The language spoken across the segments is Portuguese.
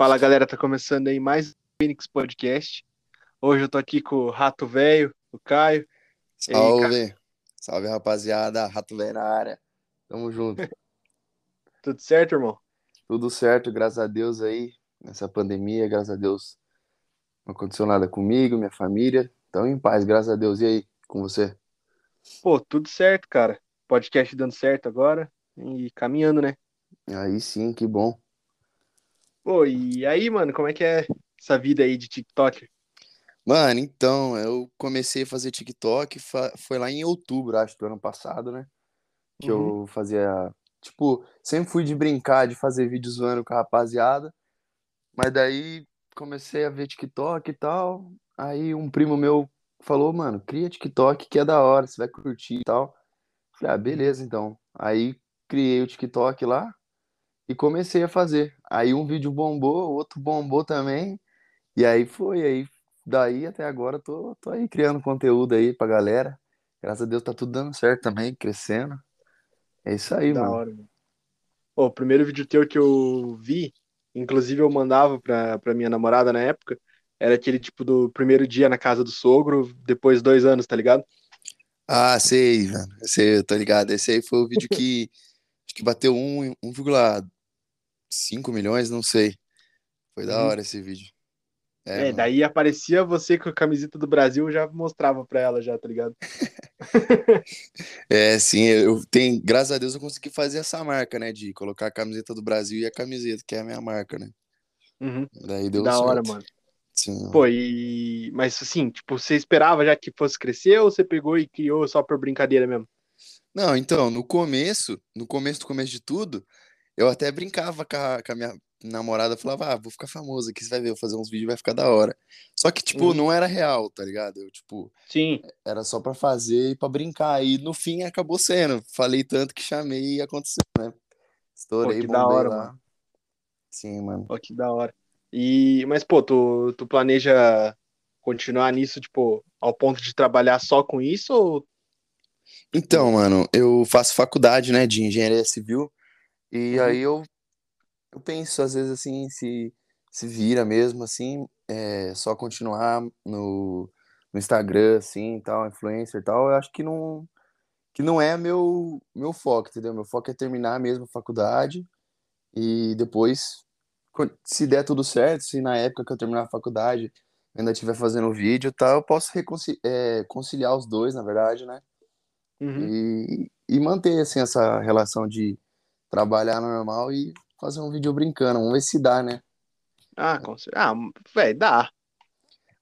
Fala galera, tá começando aí mais um Phoenix Podcast. Hoje eu tô aqui com o Rato Velho, o Caio. E aí, Salve! Salve, rapaziada. Rato velho na área. Tamo junto. Tudo certo, irmão? Tudo certo, graças a Deus aí. Nessa pandemia, graças a Deus. Não aconteceu nada comigo, minha família. Tamo em paz, graças a Deus. E aí, com você? Pô, tudo certo, cara. Podcast dando certo agora e caminhando, né? Aí sim, que bom. Pô, e aí, mano, como é que é essa vida aí de TikTok? Mano, então, eu comecei a fazer TikTok, fa- foi lá em outubro, acho, do ano passado, né? Que Uhum. eu fazia, tipo, sempre fui de brincar, de fazer vídeo zoando com a rapaziada, mas daí comecei a ver TikTok e tal, aí um primo meu falou, mano, cria TikTok que é da hora, você vai curtir e tal. Falei, ah, beleza, então. Aí criei o TikTok lá e comecei a fazer. Aí um vídeo bombou, outro bombou também. E aí foi, aí daí até agora tô, tô aí criando conteúdo aí pra galera. Graças a Deus tá tudo dando certo também, crescendo. É isso aí, da mano. Hora, mano. O primeiro vídeo teu que eu vi, inclusive eu mandava pra, pra minha namorada na época, era aquele tipo do primeiro dia na casa do sogro, depois dois anos, tá ligado? Ah, sei, mano. Sei, eu tô ligado. Esse aí foi o vídeo que acho que bateu 1,2 5 milhões, não sei. Foi da uhum. hora esse vídeo. É, é daí aparecia você com a camiseta do Brasil, já mostrava pra ela já, tá ligado? é, sim, eu tenho, graças a Deus eu consegui fazer essa marca, né, de colocar a camiseta do Brasil e a camiseta, que é a minha marca, né? Uhum. Daí deu Da hora, mano. Sim. Pô, e... Mas assim, tipo, você esperava já que fosse crescer ou você pegou e criou só por brincadeira mesmo? Não, então, no começo, no começo do começo de tudo, eu até brincava com a, com a minha namorada, falava, ah, vou ficar famoso aqui, você vai ver, eu vou fazer uns vídeos, vai ficar da hora. Só que, tipo, Uhum. não era real, tá ligado? Eu, tipo, Sim. era só pra fazer e pra brincar. E no fim acabou sendo. Falei tanto que chamei e aconteceu, né? Pô, Estourei, que da hora, lá. mano. Sim, mano. Pô, que da hora. E... Mas, pô, tu, tu planeja continuar nisso, tipo, ao ponto de trabalhar só com isso ou... Então, mano, eu faço faculdade, né, de engenharia civil. E Uhum. aí eu, eu penso, às vezes, assim, se, se vira mesmo, assim, é só continuar no, no Instagram, assim, tal, influencer e tal. Eu acho que não, que não é meu, meu foco, entendeu? Meu foco é terminar mesmo a faculdade e depois, se der tudo certo, se na época que eu terminar a faculdade ainda estiver fazendo vídeo e tal, eu posso é, conciliar os dois, na verdade, né? Uhum. E, e manter, assim, essa relação de trabalhar normal e fazer um vídeo brincando. Vamos ver se dá, né? Ah, com cer- Ah, velho, dá.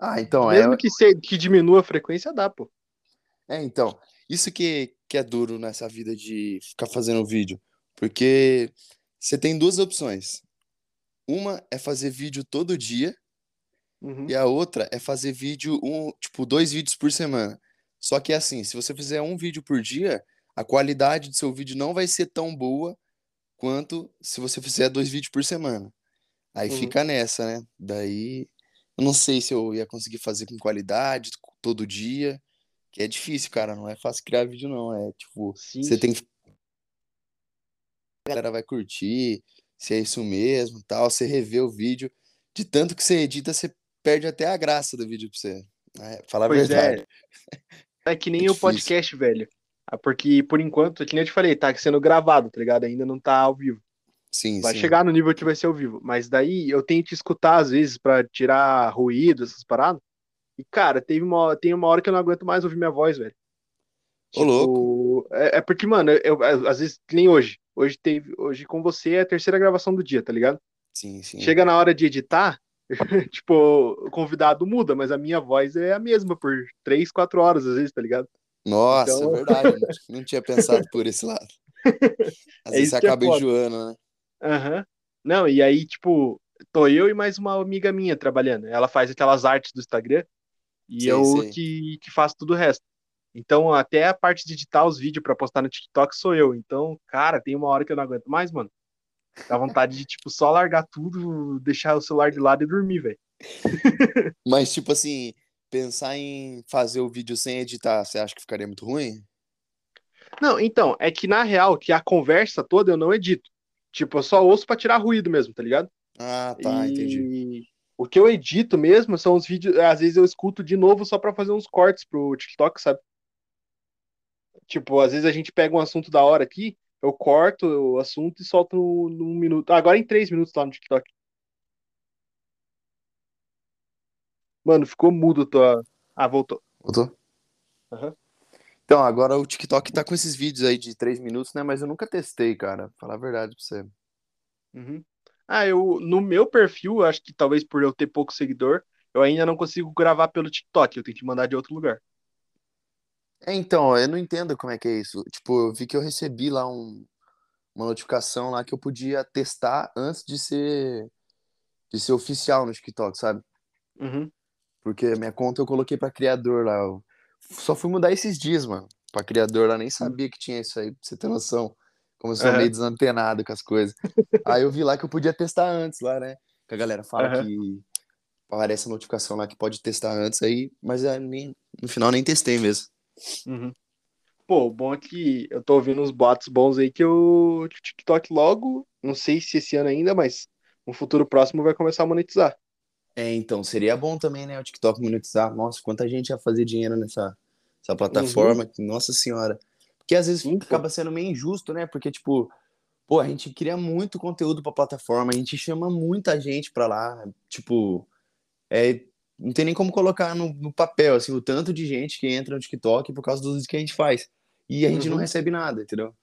Ah, então, é, Mesmo que, se... que diminua a frequência, dá, pô. é então, isso que, que é duro nessa vida de ficar fazendo vídeo, porque você tem duas opções. Uma é fazer vídeo todo dia Uhum. e a outra é fazer vídeo, um, tipo, dois vídeos por semana. Só que assim, se você fizer um vídeo por dia, a qualidade do seu vídeo não vai ser tão boa quanto se você fizer dois vídeos por semana. Aí Uhum. fica nessa, né? Daí eu não sei se eu ia conseguir fazer com qualidade todo dia, que é difícil, cara, não é fácil criar vídeo não, é tipo, Sim, você tem que a galera vai curtir, se é isso mesmo, tal, você revê o vídeo, de tanto que você edita, você perde até a graça do vídeo pra você. É, falar a Pois verdade. é. É que É nem o difícil. podcast, velho. Ah, Porque, por enquanto, que nem eu te falei, tá sendo gravado, tá ligado? Ainda não tá ao vivo. Sim, Vai sim. chegar no nível que vai ser ao vivo. Mas daí eu tenho que escutar, às vezes, pra tirar ruído, essas paradas. E, cara, teve uma, tem uma hora que eu não aguento mais ouvir minha voz, velho. Ô, louco. Tipo, é, é porque, mano, eu, eu- às vezes, nem hoje. Hoje teve, hoje com você é a terceira gravação do dia, tá ligado? Sim, sim. Chega na hora de editar, tipo, o convidado muda, mas a minha voz é a mesma por três, quatro horas, às vezes, tá ligado? Nossa, Então- é verdade, não, tinha pensado por esse lado. Às É vezes você é acaba foda. enjoando, né? Aham. Não, e aí, tipo, tô eu e mais uma amiga minha trabalhando. Ela faz aquelas artes do Instagram e Sei, eu sei. Que, que faço tudo o resto. Então, até a parte de editar os vídeos pra postar no TikTok sou eu. Então, cara, tem uma hora que eu não aguento mais, mano. Dá vontade de, tipo, só largar tudo, deixar o celular de lado e dormir, velho. Mas, tipo assim, pensar em fazer o vídeo sem editar, você acha que ficaria muito ruim? Não, então, é que na real, que a conversa toda eu não edito. Tipo, eu só ouço pra tirar ruído mesmo, tá ligado? Ah, tá, e entendi. o que eu edito mesmo são os vídeos. Às vezes eu escuto de novo só pra fazer uns cortes pro TikTok, sabe? Tipo, às vezes a gente pega um assunto da hora aqui, eu corto o assunto e solto num, num minuto. Agora em três minutos lá no TikTok. Mano, ficou mudo tua. Ah, voltou. Voltou? Aham. Então, agora o TikTok tá com esses vídeos aí de três minutos, né? Mas eu nunca testei, cara. Falar a verdade pra você. Uhum. Ah, eu no meu perfil, acho que talvez por eu ter pouco seguidor, eu ainda não consigo gravar pelo TikTok, eu tenho que mandar de outro lugar. É, então, eu não entendo como é que é isso. Tipo, eu vi que eu recebi lá um, uma notificação lá que eu podia testar antes de ser de ser oficial no TikTok, sabe? Uhum. Porque minha conta eu coloquei pra criador lá. Eu só fui mudar esses dias, mano. Pra criador lá, nem sabia que tinha isso aí, pra você ter noção. Como eu sou Aham. meio desantenado com as coisas. Aí eu vi lá que eu podia testar antes lá, né? Que a galera fala Aham. que aparece a notificação lá que pode testar antes aí, mas é, nem, no final nem testei mesmo. Uhum. Pô, o bom é que eu tô ouvindo uns boatos bons aí que o TikTok logo, não sei se esse ano ainda, mas no futuro próximo vai começar a monetizar. É, então, seria bom também, né, o TikTok monetizar. Nossa, quanta gente ia fazer dinheiro nessa, nessa Uhum. plataforma, que- nossa senhora. Porque às vezes Sim, acaba sendo meio injusto, né? Porque, tipo, pô, a gente cria muito conteúdo pra plataforma, a gente chama muita gente pra lá, tipo, é, não tem nem como colocar no, no papel, assim, o tanto de gente que entra no TikTok por causa dos vídeos que a gente faz. E a gente não Uhum. recebe nada, entendeu?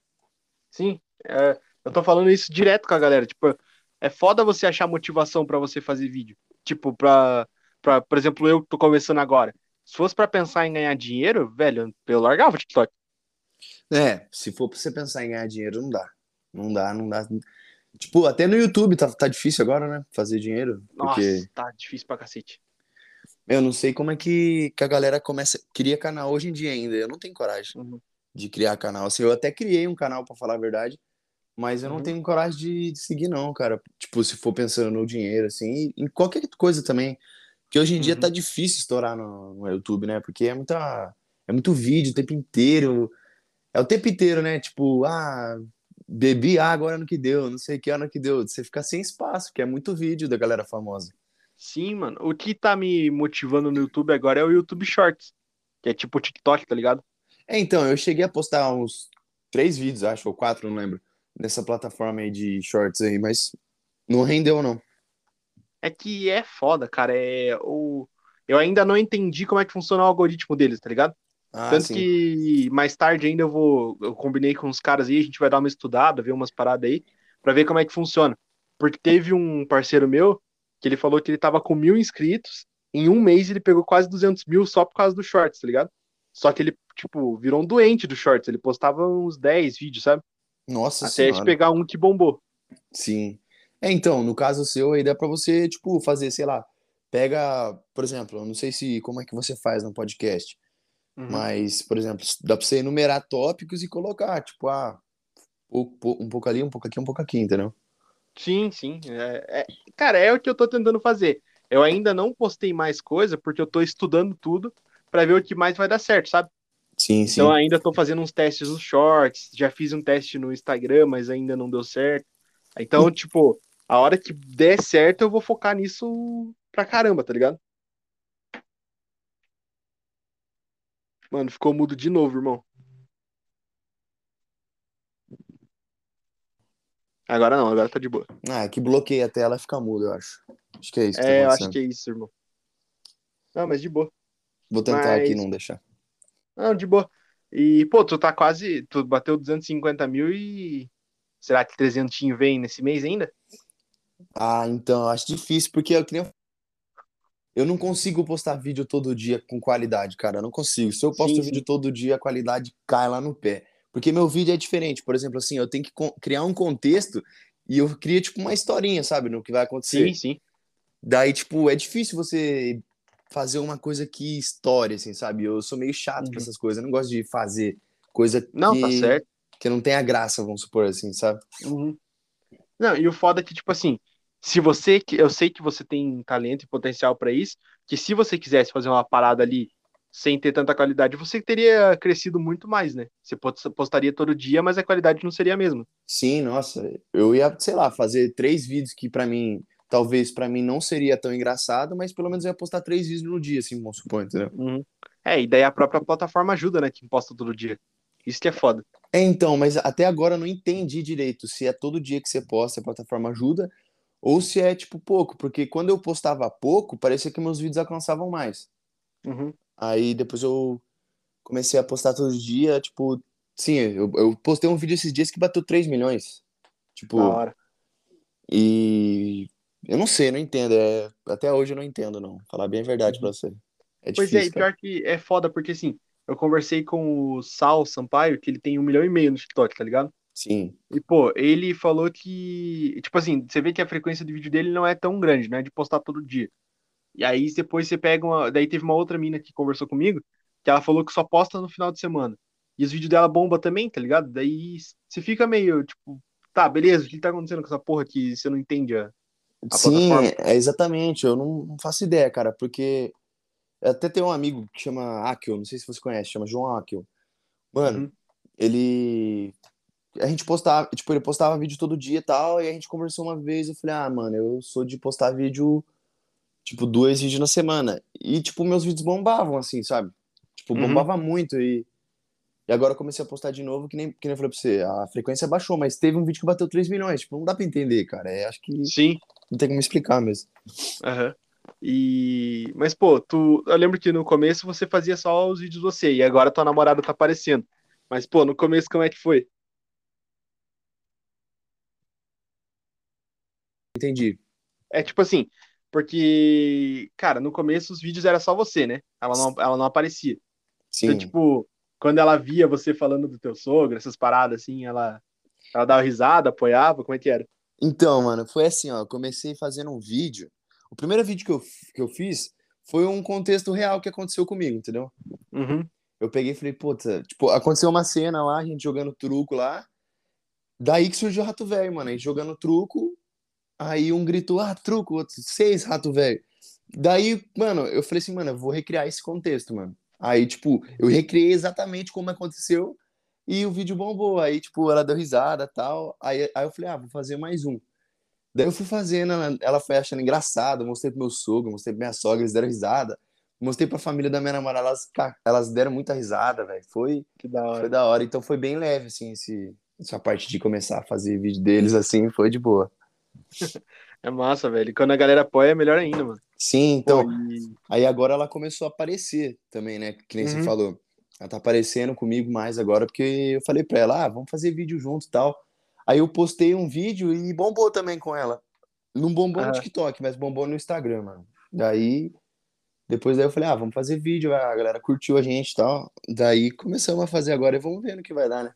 Sim, é, eu tô falando isso direto com a galera. Tipo, é foda você achar motivação pra você fazer vídeo. Tipo, pra, pra, por exemplo, eu que tô começando agora. Se fosse pra pensar em ganhar dinheiro, velho, eu largava o TikTok. É, se for pra você pensar em ganhar dinheiro, não dá. Não dá, não dá. Tipo, até no YouTube tá, tá difícil agora, né? Fazer dinheiro. Nossa, Porque tá difícil pra cacete. eu não sei como é que, que a galera começa. Cria canal hoje em dia ainda. Eu não tenho coragem Uhum. de criar canal. Assim, eu até criei um canal, pra falar a verdade. Mas eu não Uhum. tenho coragem de, de seguir, não, cara. Tipo, se for pensando no dinheiro, assim, em qualquer coisa também. Porque hoje em dia Uhum. tá difícil estourar no, no YouTube, né? Porque é muita. É muito vídeo o tempo inteiro. É o tempo inteiro, né? Tipo, ah, bebi água, olha no que deu, não sei que, olha no que deu. Você fica sem espaço, porque é muito vídeo da galera famosa. Sim, mano. O que tá me motivando no YouTube agora é o YouTube Shorts. Que é tipo o TikTok, tá ligado? É, então, eu cheguei a postar uns três vídeos, acho, ou quatro, não lembro, nessa plataforma aí de shorts aí, mas não rendeu, não. É que é foda, cara. É o... Eu ainda não entendi como é que funciona o algoritmo deles, tá ligado? Ah, Tanto sim. que mais tarde ainda eu vou. Eu combinei com os caras aí, a gente vai dar uma estudada, ver umas paradas aí, pra ver como é que funciona. Porque teve um parceiro meu que ele falou que ele tava com mil inscritos, em um mês ele pegou quase 200 mil só por causa do Shorts, tá ligado? Só que ele, tipo, virou um doente do Shorts, ele postava uns 10 vídeos, sabe? Nossa Até de senhora. pegar um que bombou. Sim. É, então, no caso seu aí dá pra você, tipo, fazer, sei lá, pega, por exemplo, eu não sei se como é que você faz no podcast, Uhum. mas, por exemplo, dá pra você enumerar tópicos e colocar, tipo, ah, um pouco- ali, um pouco aqui, um pouco aqui, entendeu? Sim, sim. É, é- Cara, é o que eu tô tentando fazer. Eu ainda não postei mais coisa porque eu tô estudando tudo pra ver o que mais vai dar certo, sabe? Sim, sim. Então ainda tô fazendo uns testes nos shorts, já fiz um teste no Instagram, mas ainda não deu certo. Então, tipo, a hora que der certo, eu vou focar nisso pra caramba, tá ligado? Mano, ficou mudo de novo, irmão. Agora não, agora tá de boa. Ah, que bloqueia a tela e fica mudo, eu acho. Acho que é isso que tá É, eu acho que é isso, irmão. Não, mas de boa. Vou tentar aqui Mas- não deixar. Não, de boa. E, pô, tu tá quase. Tu bateu 250 mil e. Será que 300 vem nesse mês ainda? Ah, então, acho difícil, porque eu, que nem eu- não consigo postar vídeo todo dia com qualidade, cara. Eu não consigo. Se eu posto Sim, vídeo sim. todo dia, a qualidade cai lá no pé. Porque meu vídeo é diferente. Por exemplo, assim, eu tenho que criar um contexto e eu crio, tipo, uma historinha, sabe, no que vai acontecer. Sim, sim. Daí, tipo, é difícil você fazer uma coisa que história, assim, sabe? Eu sou meio chato Uhum. pra essas coisas. Eu não gosto de fazer coisa Não, que, tá certo. que não tenha graça, vamos supor assim, sabe? Uhum. Não, e o foda é que, tipo assim, se você. que- Eu sei que você tem talento e potencial pra isso, que se você quisesse fazer uma parada ali sem ter tanta qualidade, você teria crescido muito mais, né? Você post- postaria todo dia, mas a qualidade não seria a mesma. Sim, nossa, eu ia, sei lá, fazer três vídeos que pra mim talvez pra mim não seria tão engraçado, mas pelo menos eu ia postar três vídeos no dia, assim, vamos supor, entendeu? Uhum. É, e daí a própria plataforma ajuda, né? Que posta todo dia. Isso que é foda. É, então, mas até agora eu não entendi direito se é todo dia que você posta, a plataforma ajuda, ou se é, tipo, pouco, porque quando eu postava pouco, parecia que meus vídeos alcançavam mais. Uhum. Aí depois eu comecei a postar todo dia, tipo, sim, eu, eu postei um vídeo esses dias que bateu 3 milhões. Tipo, Da hora. e eu não sei, não entendo. É... Até hoje eu não entendo, não. Falar bem a verdade pra você. É Pois é, difícil, cara. pior que é foda, porque assim, eu conversei com o Sal Sampaio, que ele tem um milhão e meio no TikTok, tá ligado? Sim. E, pô, ele falou que, tipo assim, você vê que a frequência de vídeo dele não é tão grande, né? De postar todo dia. E aí depois você pega uma. Daí teve uma outra mina que conversou comigo, que ela falou que só posta no final de semana. E os vídeos dela bomba também, tá ligado? Daí você fica meio, tipo, tá, beleza, o que tá acontecendo com essa porra que você não entende a Sim, plataforma? é exatamente. Eu não, não faço ideia, cara, porque até tem um amigo que chama Akio, não sei se você conhece, chama João Akio. Mano, Uhum. ele. A gente postava, tipo, ele postava vídeo todo dia e tal, e a gente conversou uma vez, eu falei, ah, mano, eu sou de postar vídeo, tipo, dois vídeos na semana. E, tipo, meus vídeos bombavam, assim, sabe? Tipo, Uhum. bombava muito e. E agora eu comecei a postar de novo, que nem, que nem eu falei pra você, a frequência baixou, mas teve um vídeo que bateu 3 milhões. Tipo, não dá pra entender, cara. É, acho que Sim. Não tem como explicar mesmo. Aham. E... Mas, pô, tu... eu lembro que no começo você fazia só os vídeos você, e agora tua namorada tá aparecendo. Mas, pô, no começo como é que foi? Entendi. É tipo assim, porque, cara, no começo os vídeos era só você, né? Ela não, ela não aparecia. Então, Sim. tipo, quando ela via você falando do teu sogro, essas paradas assim, ela, ela dava risada, apoiava, como é que era? Então, mano, foi assim, ó. Eu comecei fazendo um vídeo. O primeiro vídeo que eu, que eu fiz foi um contexto real que aconteceu comigo, entendeu? Uhum, Eu peguei e falei, puta, tipo, aconteceu uma cena lá, a gente jogando truco lá. Daí que surgiu o rato velho, mano. A gente jogando truco. Aí um gritou, ah, truco, outro, seis rato velho. Daí, mano, eu falei assim, mano, eu vou recriar esse contexto, mano. Aí, tipo, eu recriei exatamente como aconteceu e o vídeo bombou. Aí, tipo, ela deu risada tal. Aí, aí eu falei, ah, vou fazer mais um. Daí eu fui fazendo, ela, foi achando engraçado. Mostrei pro meu sogro, mostrei pra minha sogra, eles deram risada. Mostrei pra família da minha namorada, elas, elas deram muita risada, velho. Foi, que da foi hora. da hora. Então foi bem leve, assim, esse, essa parte de começar a fazer vídeo deles, assim, foi de boa. É massa, velho. Quando a galera apoia, é melhor ainda, mano. Sim, Pô, então, e... aí agora ela começou a aparecer também, né? Que nem você Uhum. falou. Ela tá aparecendo comigo mais agora, porque eu falei pra ela, ah, vamos fazer vídeo junto e tal. Aí eu postei um vídeo e bombou também com ela. Não bombou no Aham. TikTok, mas bombou no Instagram, mano. Daí, depois daí eu falei, ah, vamos fazer vídeo, a galera curtiu a gente e tal. Daí começamos a fazer agora e vamos ver no que vai dar, né?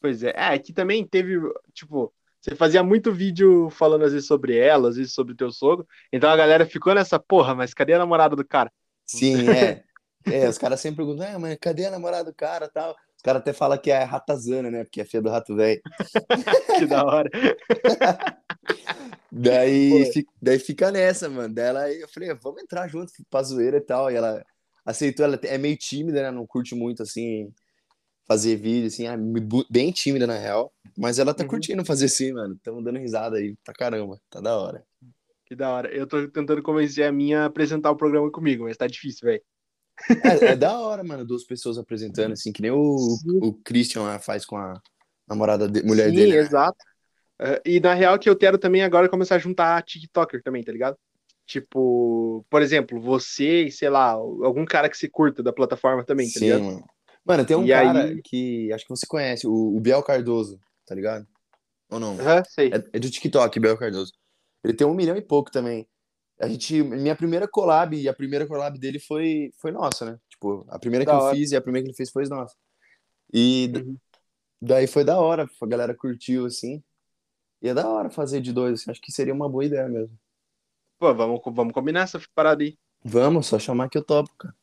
Pois é. É, aqui também teve, tipo, você fazia muito vídeo falando às vezes sobre ela, às vezes sobre o teu sogro. Então a galera ficou nessa, porra, mas cadê a namorada do cara? Sim, é. É, os caras sempre perguntam, ah, mas cadê a namorada do cara e tal? Os caras até falam que é a ratazana, né? Porque é filha do rato velho. Que da hora. Daí, Pô. fi- daí fica nessa, mano. Daí ela, eu falei, vamos entrar junto pra zoeira e tal. E ela aceitou, ela é meio tímida, né? Não curte muito, assim, fazer vídeo, assim, é bem tímida, na real. Mas ela tá Uhum. curtindo fazer assim, mano. Tamo dando risada aí pra caramba. Tá da hora. Que da hora. Eu tô tentando convencer a minha a apresentar o programa comigo, mas tá difícil, velho. É, é da hora, mano, duas pessoas apresentando, assim, que nem o, Sim. o Christian lá faz com a namorada, de, mulher Sim, dele, né? exato. É, e na real que eu quero também agora começar a juntar TikToker também, tá ligado? Tipo, por exemplo, você e sei lá, algum cara que se curta da plataforma também, tá Sim, ligado? mano. Mano, tem um E cara aí- que acho que você conhece, o, o Biel Cardoso, tá ligado? Ou não? Aham, sei. É, é do TikTok, Bel Cardoso. Ele tem um milhão e pouco também. A gente, minha primeira collab e a primeira collab dele foi, foi nossa, né? Tipo, a primeira que Da eu hora. fiz e a primeira que ele fez foi nossa. E Uhum. daí foi da hora, a galera curtiu assim. E é da hora fazer de dois, assim, acho que seria uma boa ideia mesmo. Pô, vamos, vamos combinar essa parada aí. Vamos, só chamar que eu topo, cara.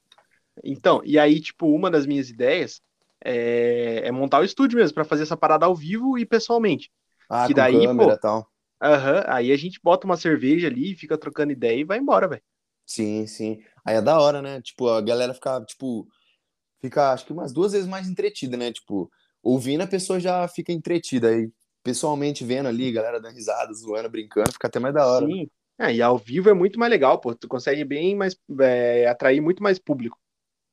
Então, e aí, tipo, uma das minhas ideias é, é montar o estúdio mesmo, pra fazer essa parada ao vivo e pessoalmente. Ah, Que daí, câmera pô, tal. Aham, aí a gente bota uma cerveja ali, fica trocando ideia e vai embora, velho. Sim, sim. Aí é da hora, né? Tipo, a galera fica, tipo, fica acho que umas duas vezes mais entretida, né? Tipo, ouvindo a pessoa já fica entretida. Aí pessoalmente vendo ali, galera dando risada, zoando, brincando, fica até mais da hora. Sim. É, e ao vivo é muito mais legal, pô. Tu consegue bem mais é, atrair muito mais público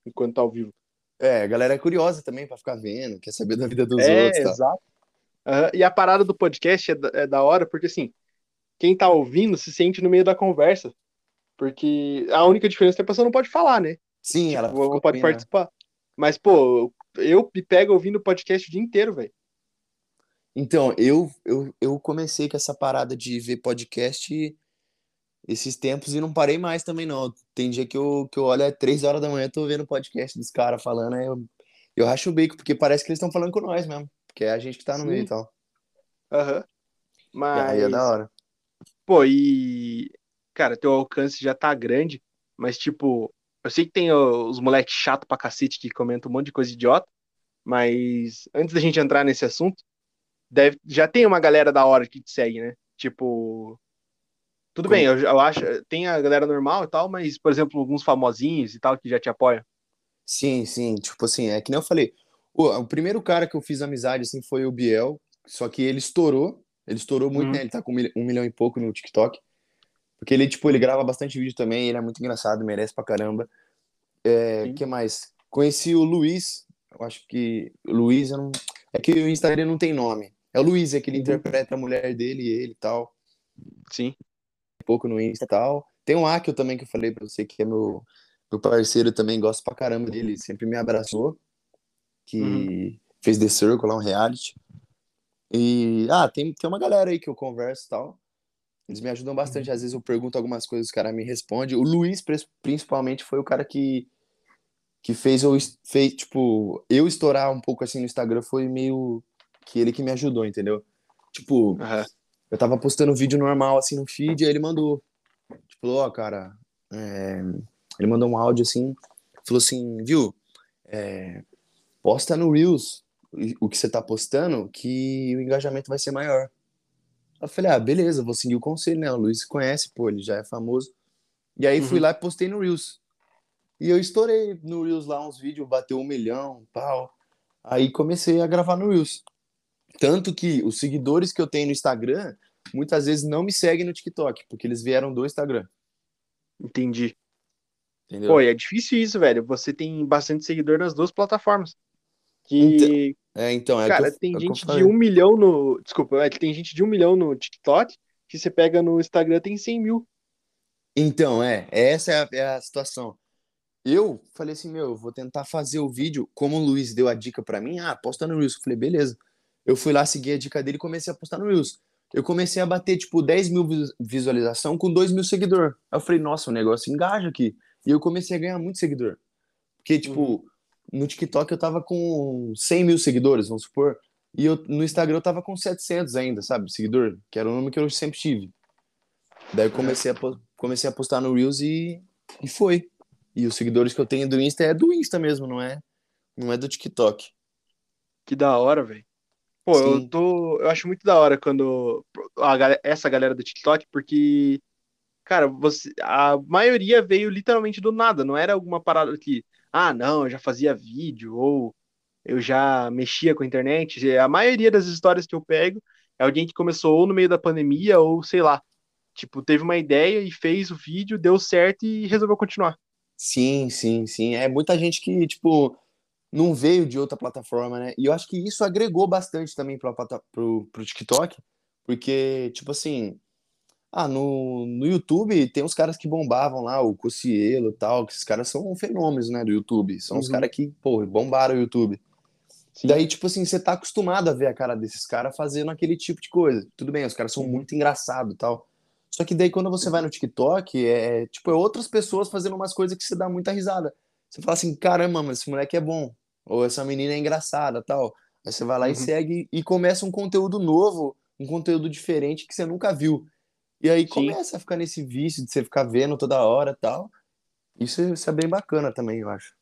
enquanto tá ao vivo. É, a galera é curiosa também pra ficar vendo, quer saber da vida dos é, outros. Tá? exato. Uhum. E a parada do podcast é da, é da hora, porque assim, quem tá ouvindo se sente no meio da conversa. Porque a única diferença é que a pessoa não pode falar, né? Sim, tipo, ela não pode participar. Mas, pô, eu me pego ouvindo podcast o dia inteiro, velho. Então, eu, eu, eu comecei com essa parada de ver podcast esses tempos e não parei mais também, não. Tem dia que eu, que eu olho é três horas da manhã, tô vendo podcast dos caras falando, aí eu, eu racho o bico, porque parece que eles estão falando com nós mesmo. Porque é a gente que tá no Sim. meio e tal. Aham. Mas. aí é da hora. Pô, e. Cara, teu alcance já tá grande, mas tipo, eu sei que tem os moleques chato pra cacete que comentam um monte de coisa idiota, mas antes da gente entrar nesse assunto, deve, já tem uma galera da hora que te segue, né? Tipo. Tudo Como- bem, eu, eu acho. Tem a galera normal e tal, mas, por exemplo, alguns famosinhos e tal que já te apoiam. Sim, sim, tipo assim, é que nem eu falei. O, o primeiro cara que eu fiz amizade, assim, foi o Biel, só que ele estourou, ele estourou muito, Uhum. né? Ele tá com um milhão, um milhão e pouco no TikTok. Porque ele, tipo, ele grava bastante vídeo também, ele é muito engraçado, merece pra caramba. É, Sim. que mais? Conheci o Luiz, eu acho que. O Luiz, eu não. É que o Instagram não tem nome. É o Luiz, é que ele Uhum. interpreta a mulher dele e ele e tal. Sim. um pouco no Insta e tal. Tem um Akio também que eu falei pra você, que é meu, meu parceiro também, gosto pra caramba dele, sempre me abraçou, que Uhum. fez The Circle lá, um reality. E, ah, tem, tem uma galera aí que eu converso e tal. Eles me ajudam bastante, às vezes eu pergunto algumas coisas, os caras me respondem. O Luiz, principalmente, foi o cara que, que fez eu, fez, tipo, eu estourar um pouco assim no Instagram, foi meio que ele que me ajudou, entendeu? Tipo, Aham. eu tava postando vídeo normal assim no feed, aí ele mandou. Tipo, ó, cara. é, Ele mandou um áudio assim, falou assim, viu? é, Posta no Reels o que você tá postando, que o engajamento vai ser maior. Eu falei, ah, beleza, vou seguir o conselho, né? O Luiz conhece, pô, ele já é famoso. E aí fui Uhum. lá e postei no Reels. E eu estourei no Reels lá uns vídeos, bateu um milhão, pau. Aí comecei a gravar no Reels. Tanto que os seguidores que eu tenho no Instagram, muitas vezes não me seguem no TikTok, porque eles vieram do Instagram, Entendi. entendeu? Pô, e é difícil isso, velho. Você tem bastante seguidor nas duas plataformas. Que, É, então, é cara, tem é gente de um milhão no. Desculpa, é, tem gente de um milhão no TikTok, que você pega no Instagram tem 100 mil. Então, é, essa é a, é a situação. Eu falei assim, meu, eu vou tentar fazer o vídeo, como o Luiz deu a dica pra mim, ah, posta no Reels. Eu falei, beleza. Eu fui lá seguir a dica dele e comecei a postar no Reels. Eu comecei a bater, tipo, 10 mil vis- visualização com 2 mil seguidores. Aí eu falei, nossa, o negócio engaja aqui. E eu comecei a ganhar muito seguidor. Porque, tipo, Uhum. No TikTok eu tava com 100 mil seguidores, vamos supor. E eu, no Instagram eu tava com 700 ainda, sabe? Seguidor, que era o número que eu sempre tive. Daí eu comecei a, comecei a postar no Reels e, e foi. E os seguidores que eu tenho do Insta é do Insta mesmo, não é, não é do TikTok. Que da hora, velho. Pô, eu Sim. tô. Eu acho muito da hora quando. a essa galera do TikTok, porque. Cara, você, a maioria veio literalmente do nada, não era alguma parada que, ah, não, eu já fazia vídeo, ou eu já mexia com a internet. A maioria das histórias que eu pego é alguém que começou ou no meio da pandemia, ou sei lá, tipo, teve uma ideia e fez o vídeo, deu certo e resolveu continuar. Sim, sim, sim. É muita gente que, tipo, não veio de outra plataforma, né? E eu acho que isso agregou bastante também plata- pro, pro TikTok, porque, tipo assim, ah, no, no YouTube tem uns caras que bombavam lá, o Cocielo e tal, que esses caras são fenômenos, né, do YouTube. São os Uhum. caras que, pô, bombaram o YouTube. Sim. Daí, tipo assim, você tá acostumado a ver a cara desses caras fazendo aquele tipo de coisa. Tudo bem, os caras são Uhum. muito engraçados e tal. Só que daí, quando você vai no TikTok, é tipo, é outras pessoas fazendo umas coisas que você dá muita risada. Você fala assim, caramba, mas esse moleque é bom. Ou essa menina é engraçada tal. Aí você vai lá e Uhum. segue e começa um conteúdo novo, um conteúdo diferente que você nunca viu. E aí Sim. começa a ficar nesse vício de você ficar vendo toda hora tal. Isso, isso é bem bacana também, eu acho.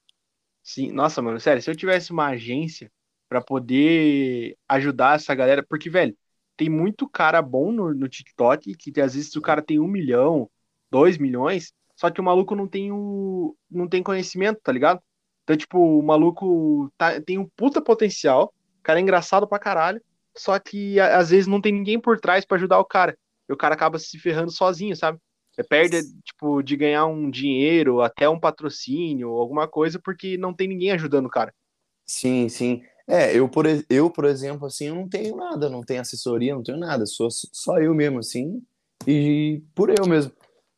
Sim, nossa, mano, sério, se eu tivesse uma agência pra poder ajudar essa galera, porque, velho, tem muito cara bom no, no TikTok, que às vezes o cara tem um milhão, dois milhões, só que o maluco não tem o, não tem conhecimento, tá ligado? Então, tipo, o maluco tá- tem um puta potencial, o cara é engraçado pra caralho, só que às vezes não tem ninguém por trás pra ajudar o cara. E o cara acaba se ferrando sozinho, sabe? É, perde, tipo, de ganhar um dinheiro, até um patrocínio, alguma coisa, porque não tem ninguém ajudando o cara. Sim, sim. É, eu por, eu, por exemplo, assim, eu não tenho nada, não tenho assessoria, não tenho nada, sou só eu mesmo, assim, e por eu mesmo.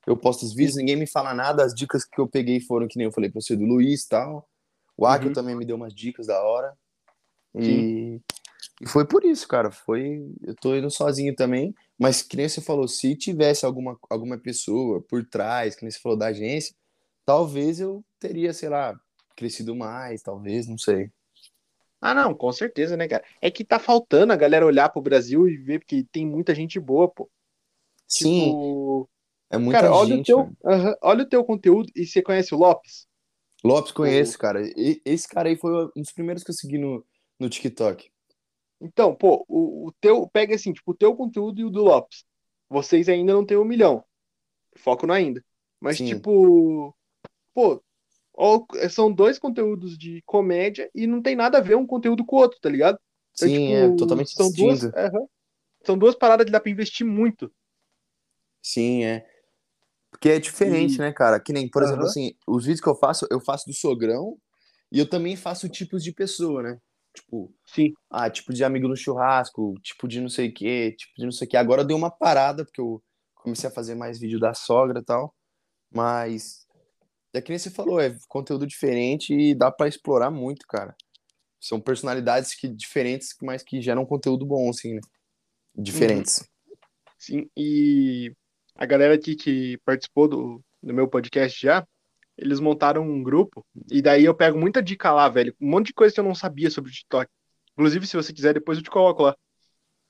Eu posto os vídeos, ninguém me fala nada, as dicas que eu peguei foram que nem eu falei pra você, do Luiz e tal. O Akio Uhum. também me deu umas dicas da hora. E, e foi por isso, cara, foi, eu tô indo sozinho também, mas que nem você falou, se tivesse alguma, alguma pessoa por trás, que nem você falou da agência, talvez eu teria, sei lá, crescido mais, talvez, não sei. Ah, não, com certeza, né, cara? É que tá faltando a galera olhar pro Brasil e ver que tem muita gente boa, pô. Sim, Tipo, é muita cara, olha o gente, teu, mano. aham, olha o teu conteúdo e você conhece o Lopes? Lopes conheço, cara. E- esse cara aí foi um dos primeiros que eu segui no, no TikTok. Então, pô, o, o teu, pega assim, tipo, o teu conteúdo e o do Lopes. Vocês ainda não tem um milhão. Foco no ainda. Mas, Sim. tipo, pô, são dois conteúdos de comédia e não tem nada a ver um conteúdo com o outro, tá ligado? Então, Sim, tipo, é totalmente são duas, distinto. aham. são duas paradas que dá pra investir muito. Sim, é. Porque é diferente, E- né, cara? Que nem, por exemplo, Aham. assim, os vídeos que eu faço, eu faço do sogrão e eu também faço tipos de pessoa, né? Tipo, Sim. ah, tipo de amigo no churrasco, tipo de não sei o quê, tipo de não sei o quê. Agora eu dei uma parada, porque eu comecei a fazer mais vídeo da sogra e tal. Mas é que nem você falou, é conteúdo diferente e dá pra explorar muito, cara. São personalidades que diferentes, mas que geram conteúdo bom, assim, né? Diferentes. Sim, e a galera aqui que participou do, do meu podcast já, eles montaram um grupo, e daí eu pego muita dica lá, velho. Um monte de coisa que eu não sabia sobre o TikTok. Inclusive, se você quiser, depois eu te coloco lá.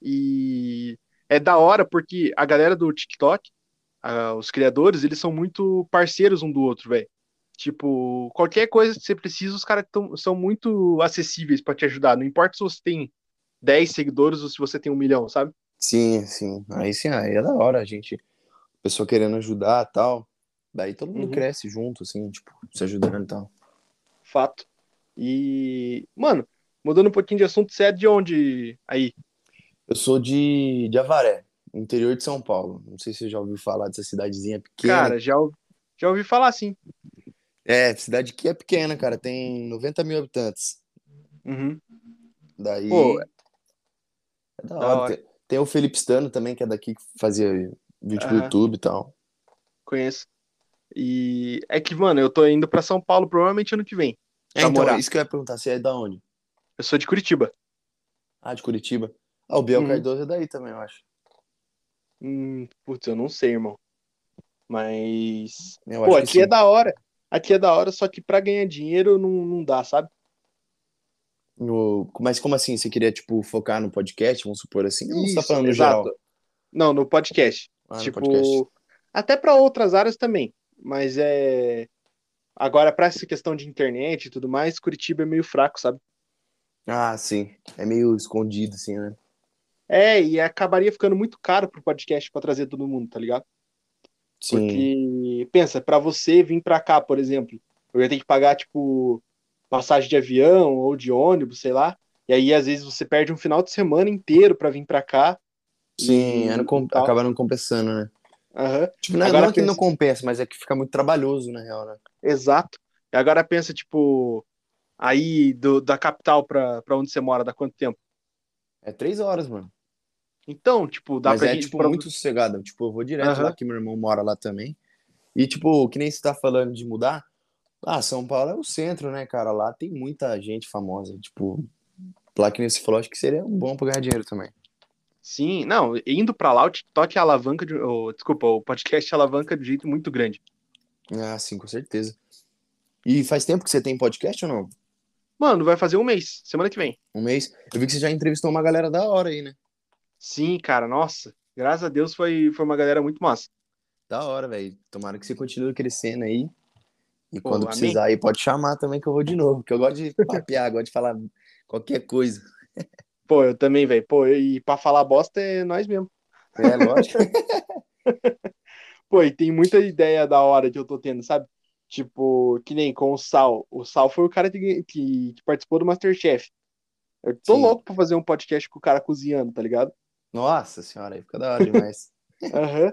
E é da hora porque a galera do TikTok, os criadores, eles são muito parceiros um do outro, velho. Tipo, qualquer coisa que você precisa, os caras são muito acessíveis pra te ajudar. Não importa se você tem 10 seguidores ou se você tem um milhão, sabe? Sim, sim. Aí sim, aí é da hora, a gente, pessoa querendo ajudar tal. Daí todo mundo Uhum. cresce junto, assim, tipo, se ajudando e tal. Fato. E, mano, mudando um pouquinho de assunto, você é de onde aí? Eu sou de, de Avaré, interior de São Paulo. Não sei se você já ouviu falar dessa cidadezinha pequena. Cara, já, já ouvi falar assim. É, cidade que é pequena, cara, tem 90 mil habitantes. Uhum. Daí. Pô, é da da hora. hora. Tem, tem o Felipe Stano também, que é daqui, que fazia vídeo pro Aham. YouTube e tal. Conheço. E é que, mano, eu tô indo pra São Paulo provavelmente ano que vem. É, então, morar. isso que eu ia perguntar, você é da onde? Eu sou de Curitiba. Ah, de Curitiba. Ah, o Biel Uhum. Cardoso é daí também, eu acho. Hum, putz, eu não sei, irmão. Mas. Eu Pô, aqui é da hora. Aqui é da hora, só que pra ganhar dinheiro não, não dá, sabe? No... Mas como assim? Você queria, tipo, focar no podcast, vamos supor assim? Ou você tá Isso, falando no exato. geral? Não, no podcast. Ah, no tipo, podcast. até pra outras áreas também. Mas é. Agora, pra essa questão de internet e tudo mais, Curitiba é meio fraco, sabe? Ah, sim. É meio escondido, assim, né? É, e acabaria ficando muito caro pro podcast pra trazer todo mundo, tá ligado? Sim. Porque, pensa, pra você vir pra cá, por exemplo, eu ia ter que pagar, tipo, passagem de avião ou de ônibus, sei lá. E aí, às vezes, você perde um final de semana inteiro pra vir pra cá. Sim, e- não acaba não compensando, né? Aham, Tipo, não, é- Agora não é que não compensa, mas é que fica muito trabalhoso, na real, né? exato. E agora pensa, tipo, aí do, da capital pra, pra onde você mora, dá quanto tempo? É três horas, mano. Então, tipo, dá mas pra é, gente. tipo, pra- muito sossegado. Tipo, eu vou direto Aham. lá, que meu irmão mora lá também. E, tipo, que nem você tá falando de mudar. Ah, São Paulo é o centro, né, cara? Lá tem muita gente famosa. Tipo, lá que nem você falou, acho que seria bom pra ganhar dinheiro também. Sim, não, indo pra lá, o TikTok é alavanca de. oh, desculpa, o podcast é alavanca de um jeito muito grande. Ah, sim, com certeza. E faz tempo que você tem podcast ou não? Mano, vai fazer um mês, semana que vem. Um mês? Eu vi que você já entrevistou uma galera da hora aí, né? Sim, cara, nossa. Graças a Deus foi, foi uma galera muito massa. Da hora, velho. Tomara que você continue crescendo aí. E Pô, quando amém. precisar aí, pode chamar também que eu vou de novo. Porque eu gosto de papear, gosto de falar qualquer coisa. Pô, eu também, velho. Pô, e pra falar bosta é nós mesmo. É, lógico. Pô, e tem muita ideia da hora que eu tô tendo, sabe? Tipo, que nem com o Sal. O Sal foi o cara que, que, que participou do Masterchef. Eu tô Sim. louco pra fazer um podcast com o cara cozinhando, tá ligado? Nossa senhora, aí fica da hora demais. Aham.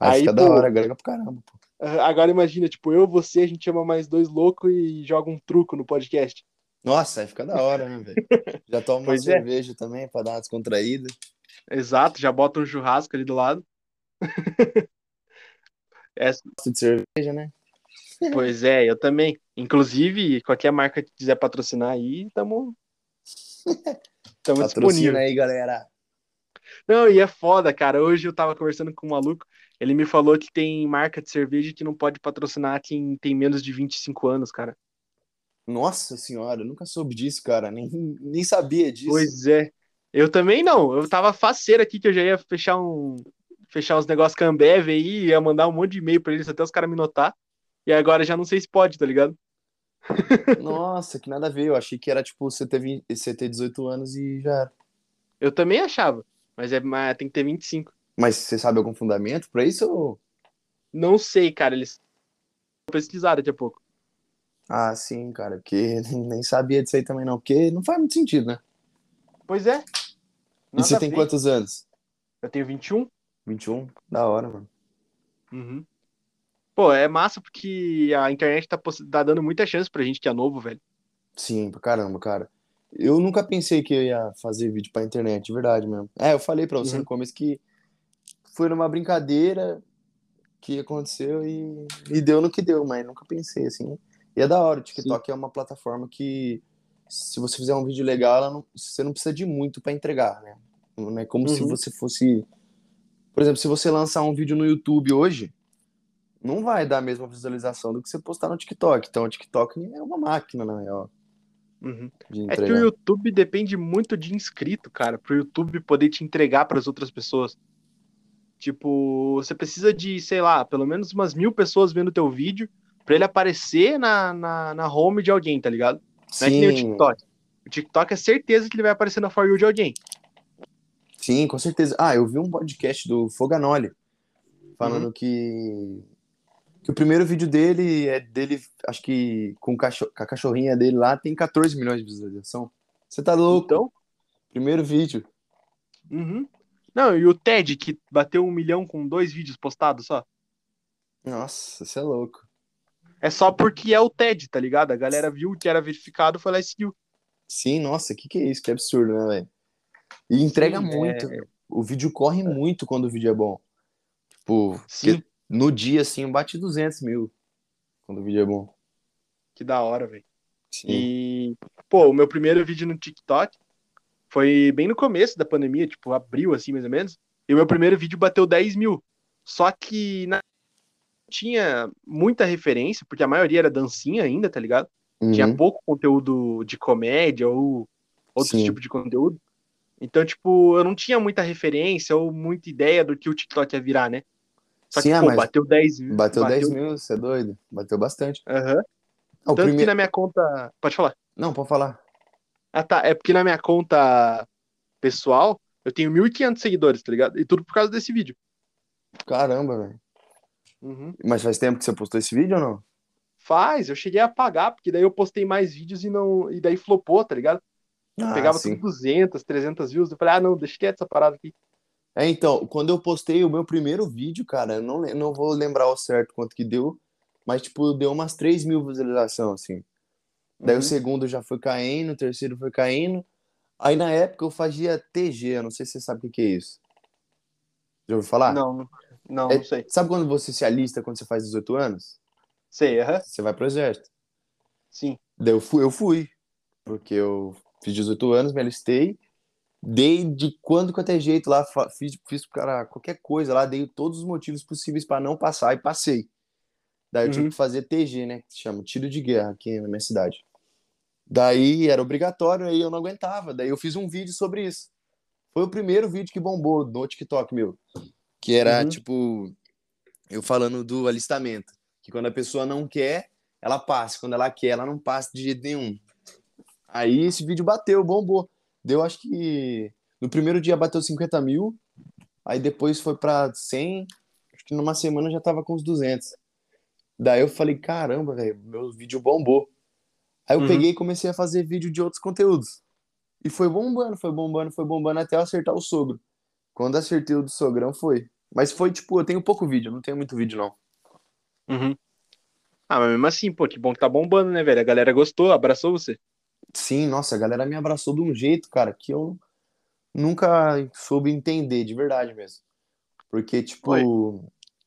Aí, Aí, fica da pô, hora, agrega pro caramba, pô. Agora imagina, tipo, eu, você, a gente chama mais dois loucos e joga um truco no podcast. Nossa, aí fica da hora, né, velho? Já toma uma é. cerveja também pra dar uma descontraída. Exato, já bota um churrasco ali do lado. É, Gosto de cerveja, né? pois é, eu também. Inclusive, qualquer marca que quiser patrocinar aí, tamo, tamo disponível. aí, galera. Não, e é foda, cara. Hoje eu tava conversando com um maluco, ele me falou que tem marca de cerveja que não pode patrocinar quem tem menos de 25 anos, cara. Nossa senhora, eu nunca soube disso, cara. Nem, nem sabia disso. Pois é. Eu também não. Eu tava faceiro aqui que eu já ia fechar um fechar uns negócios com a Ambev aí, ia mandar um monte de e-mail pra eles até os caras me notar. E agora já não sei se pode, tá ligado? Nossa, que nada a ver. Eu achei que era tipo você ter, 20 você ter 18 anos e já era. Eu também achava, mas é mas tem que ter 25. Mas você sabe algum fundamento pra isso? Ou... Não sei, cara, eles vão pesquisar daqui a pouco. Ah, sim, cara, porque nem sabia disso aí também não, porque não faz muito sentido, né? Pois é. E você tem ver. quantos anos? Eu tenho 21. 21? Da hora, mano. Uhum. Pô, é massa porque a internet tá, tá dando muita chance pra gente que é novo, velho. Sim, pra caramba, cara. Eu nunca pensei que eu ia fazer vídeo pra internet, de verdade mesmo. É, eu falei pra você Uhum. no começo que foi numa brincadeira que aconteceu e, e deu no que deu, mas nunca pensei assim. E é da hora, o TikTok é uma plataforma que, se você fizer um vídeo legal, não- você não precisa de muito pra entregar, né? Não é como se Uhum. você fosse. Por exemplo, se você lançar um vídeo no YouTube hoje, não vai dar a mesma visualização do que você postar no TikTok. Então, o TikTok é uma máquina, na real, Uhum. de É que o. YouTube depende muito de inscrito, cara, pro YouTube poder te entregar pras outras pessoas. Tipo, você precisa de, sei lá, pelo menos umas mil pessoas vendo teu vídeo pra ele aparecer na, na, na home de alguém, tá ligado? Não é que nem o Sim, TikTok. O TikTok é certeza que ele vai aparecer na For You de alguém. sim, com certeza. Ah, eu vi um podcast do Foganoli falando Uhum. que que o primeiro vídeo dele é dele, acho que com, o cacho- com a cachorrinha dele lá tem 14 milhões de visualização. Você tá louco? Então, Primeiro vídeo. uhum. Não, e o TED, que bateu um milhão com dois vídeos postados só. Nossa, você é louco. É só porque é o TED, tá ligado? A galera viu que era verificado, foi lá e seguiu. Sim, nossa, que que é isso? Que absurdo, né, velho? E entrega Sim, muito. é- O vídeo corre muito quando o vídeo é bom. Tipo, no dia, assim, bate 200 mil quando o vídeo é bom. que da hora, velho. Sim. E, pô, o meu primeiro vídeo no TikTok foi bem no começo da pandemia, tipo, abril, assim, mais ou menos. E o meu primeiro vídeo bateu 10 mil. Só que na... tinha muita referência, porque a maioria era dancinha ainda, tá ligado? Tinha Uhum. pouco conteúdo de comédia ou outros Sim. tipos de conteúdo. Então, tipo, eu não tinha muita referência ou muita ideia do que o TikTok ia virar, né? Só Sim, que, ah, pô, mas bateu 10 mil. bateu 10 mil, você é doido? Bateu bastante. Aham. Ah, o Tanto que primeiro... na minha conta. Pode falar. Não, pode falar. Ah, tá. É porque na minha conta pessoal, eu tenho 1.500 seguidores, tá ligado? E tudo por causa desse vídeo. Caramba, velho. Uhum. Mas faz tempo que você postou esse vídeo ou não? Faz, eu cheguei a apagar, porque daí eu postei mais vídeos e não. E daí flopou, tá ligado? Ah, Pegava sim. tudo 200, 300 views. Eu falei, ah, não, deixa quieto essa parada aqui. É, então, quando eu postei o meu primeiro vídeo, cara, eu não, não vou lembrar ao certo quanto que deu, mas, tipo, deu umas 3 mil visualizações, assim. Daí o Uhum. segundo já foi caindo, o terceiro foi caindo. Aí, na época, eu fazia TG, eu não sei se você sabe o que que é isso. Já ouviu falar? Não, não, É- não sei. Sabe quando você se alista quando você faz 18 anos? Sei, aham. Você vai pro exército. Sim. Daí eu fui, eu fui, porque eu fiz 18 anos, me alistei, dei de quando que eu tenho jeito lá, fiz, fiz cara, qualquer coisa lá, dei todos os motivos possíveis para não passar e passei. Daí eu tive Uhum. que fazer TG, né, que se chama tiro de guerra aqui na minha cidade. Daí era obrigatório, aí eu não aguentava, daí eu fiz um vídeo sobre isso. Foi o primeiro vídeo que bombou no TikTok meu, que era Uhum. tipo eu falando do alistamento, que quando a pessoa não quer, ela passa, quando ela quer, ela não passa de jeito nenhum. Aí esse vídeo bateu, bombou. Deu, acho que no primeiro dia bateu 50 mil, aí depois foi pra 100, acho que numa semana já tava com uns 200. Daí eu falei, caramba, velho, meu vídeo bombou. Aí eu Uhum. peguei e comecei a fazer vídeo de outros conteúdos. E foi bombando, foi bombando, foi bombando até eu acertar o sogro. Quando acertei o do sogrão, foi. Mas foi tipo, eu tenho pouco vídeo, não tenho muito vídeo, não. Uhum. Ah, mas mesmo assim, pô, que bom que tá bombando, né, velho? A galera gostou, abraçou você. Sim, nossa, a galera me abraçou de um jeito, cara, que eu nunca soube entender, de verdade mesmo. Porque, tipo,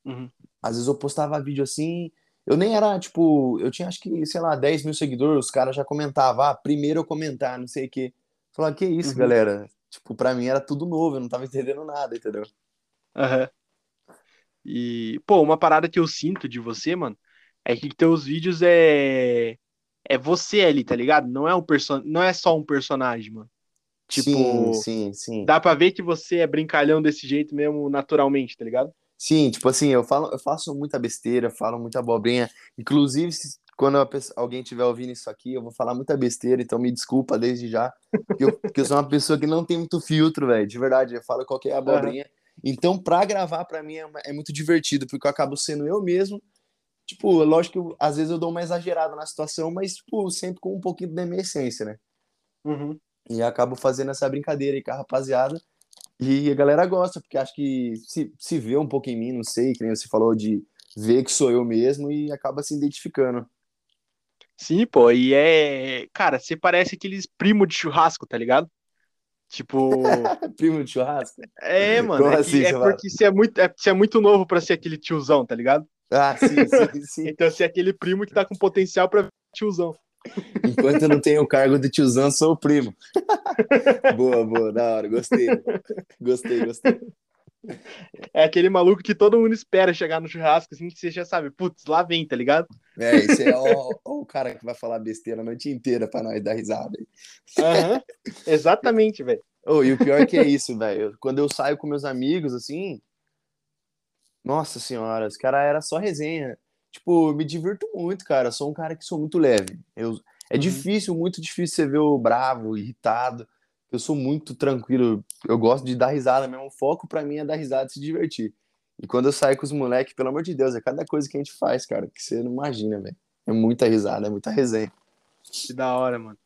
Uhum. às vezes eu postava vídeo assim, eu nem era, tipo, eu tinha acho que, sei lá, 10 mil seguidores, os caras já comentavam, ah, primeiro eu comentar, não sei o quê. Falava, que isso, Uhum. galera? Tipo, pra mim era tudo novo, eu não tava entendendo nada, entendeu? Aham. E, pô, uma parada que eu sinto de você, mano, é que teus vídeos é é você ali, tá ligado? Não é um person... não é só um personagem, mano. Sim, Tipo, sim, sim. dá pra ver que você é brincalhão desse jeito mesmo, naturalmente, tá ligado? Sim, tipo assim, eu falo, eu faço muita besteira, falo muita abobrinha. Inclusive, se- quando pessoa- alguém estiver ouvindo isso aqui, eu vou falar muita besteira, então me desculpa desde já. Porque eu, porque eu sou uma pessoa que não tem muito filtro, velho. De verdade, eu falo qualquer abobrinha. Então, pra gravar, pra mim, é, é muito divertido, porque eu acabo sendo eu mesmo. Tipo, lógico que às vezes eu dou uma exagerada na situação, mas, tipo, sempre com um pouquinho da minha essência, né? Uhum. E acabo fazendo essa brincadeira aí com a rapaziada. E a galera gosta, porque acho que se, se vê um pouco em mim, não sei, que nem você falou de ver que sou eu mesmo e acaba se identificando. Sim, pô, e é, cara, você parece aqueles primo de churrasco, tá ligado? Tipo, Primo de churrasco? é, mano, Como é, que- assim, é você fala? porque você é muito, é, você é muito novo pra ser aquele tiozão, tá ligado? Ah, sim, sim, sim. Então você é aquele primo que tá com potencial pra tiozão. Enquanto eu não tenho o cargo de tiozão, sou o primo. boa, boa, da hora, gostei. Gostei, gostei. É aquele maluco que todo mundo espera chegar no churrasco, assim, que você já sabe, putz, lá vem, tá ligado? É, esse é o, o cara que vai falar besteira a noite inteira pra nós dar risada. Aham, exatamente, velho. Oh, e o pior é que é isso, velho. Quando eu saio com meus amigos, assim. Nossa senhora, os caras era só resenha. Tipo, eu me divirto muito, cara. Eu sou um cara que sou muito leve. Eu, é Uhum. difícil, muito difícil você ver o bravo, irritado. Eu sou muito tranquilo. Eu gosto de dar risada mesmo. O foco pra mim é dar risada e se divertir. E quando eu saio com os moleques, pelo amor de Deus, é cada coisa que a gente faz, cara, que você não imagina, velho. É muita risada, é muita resenha. Que da hora, mano.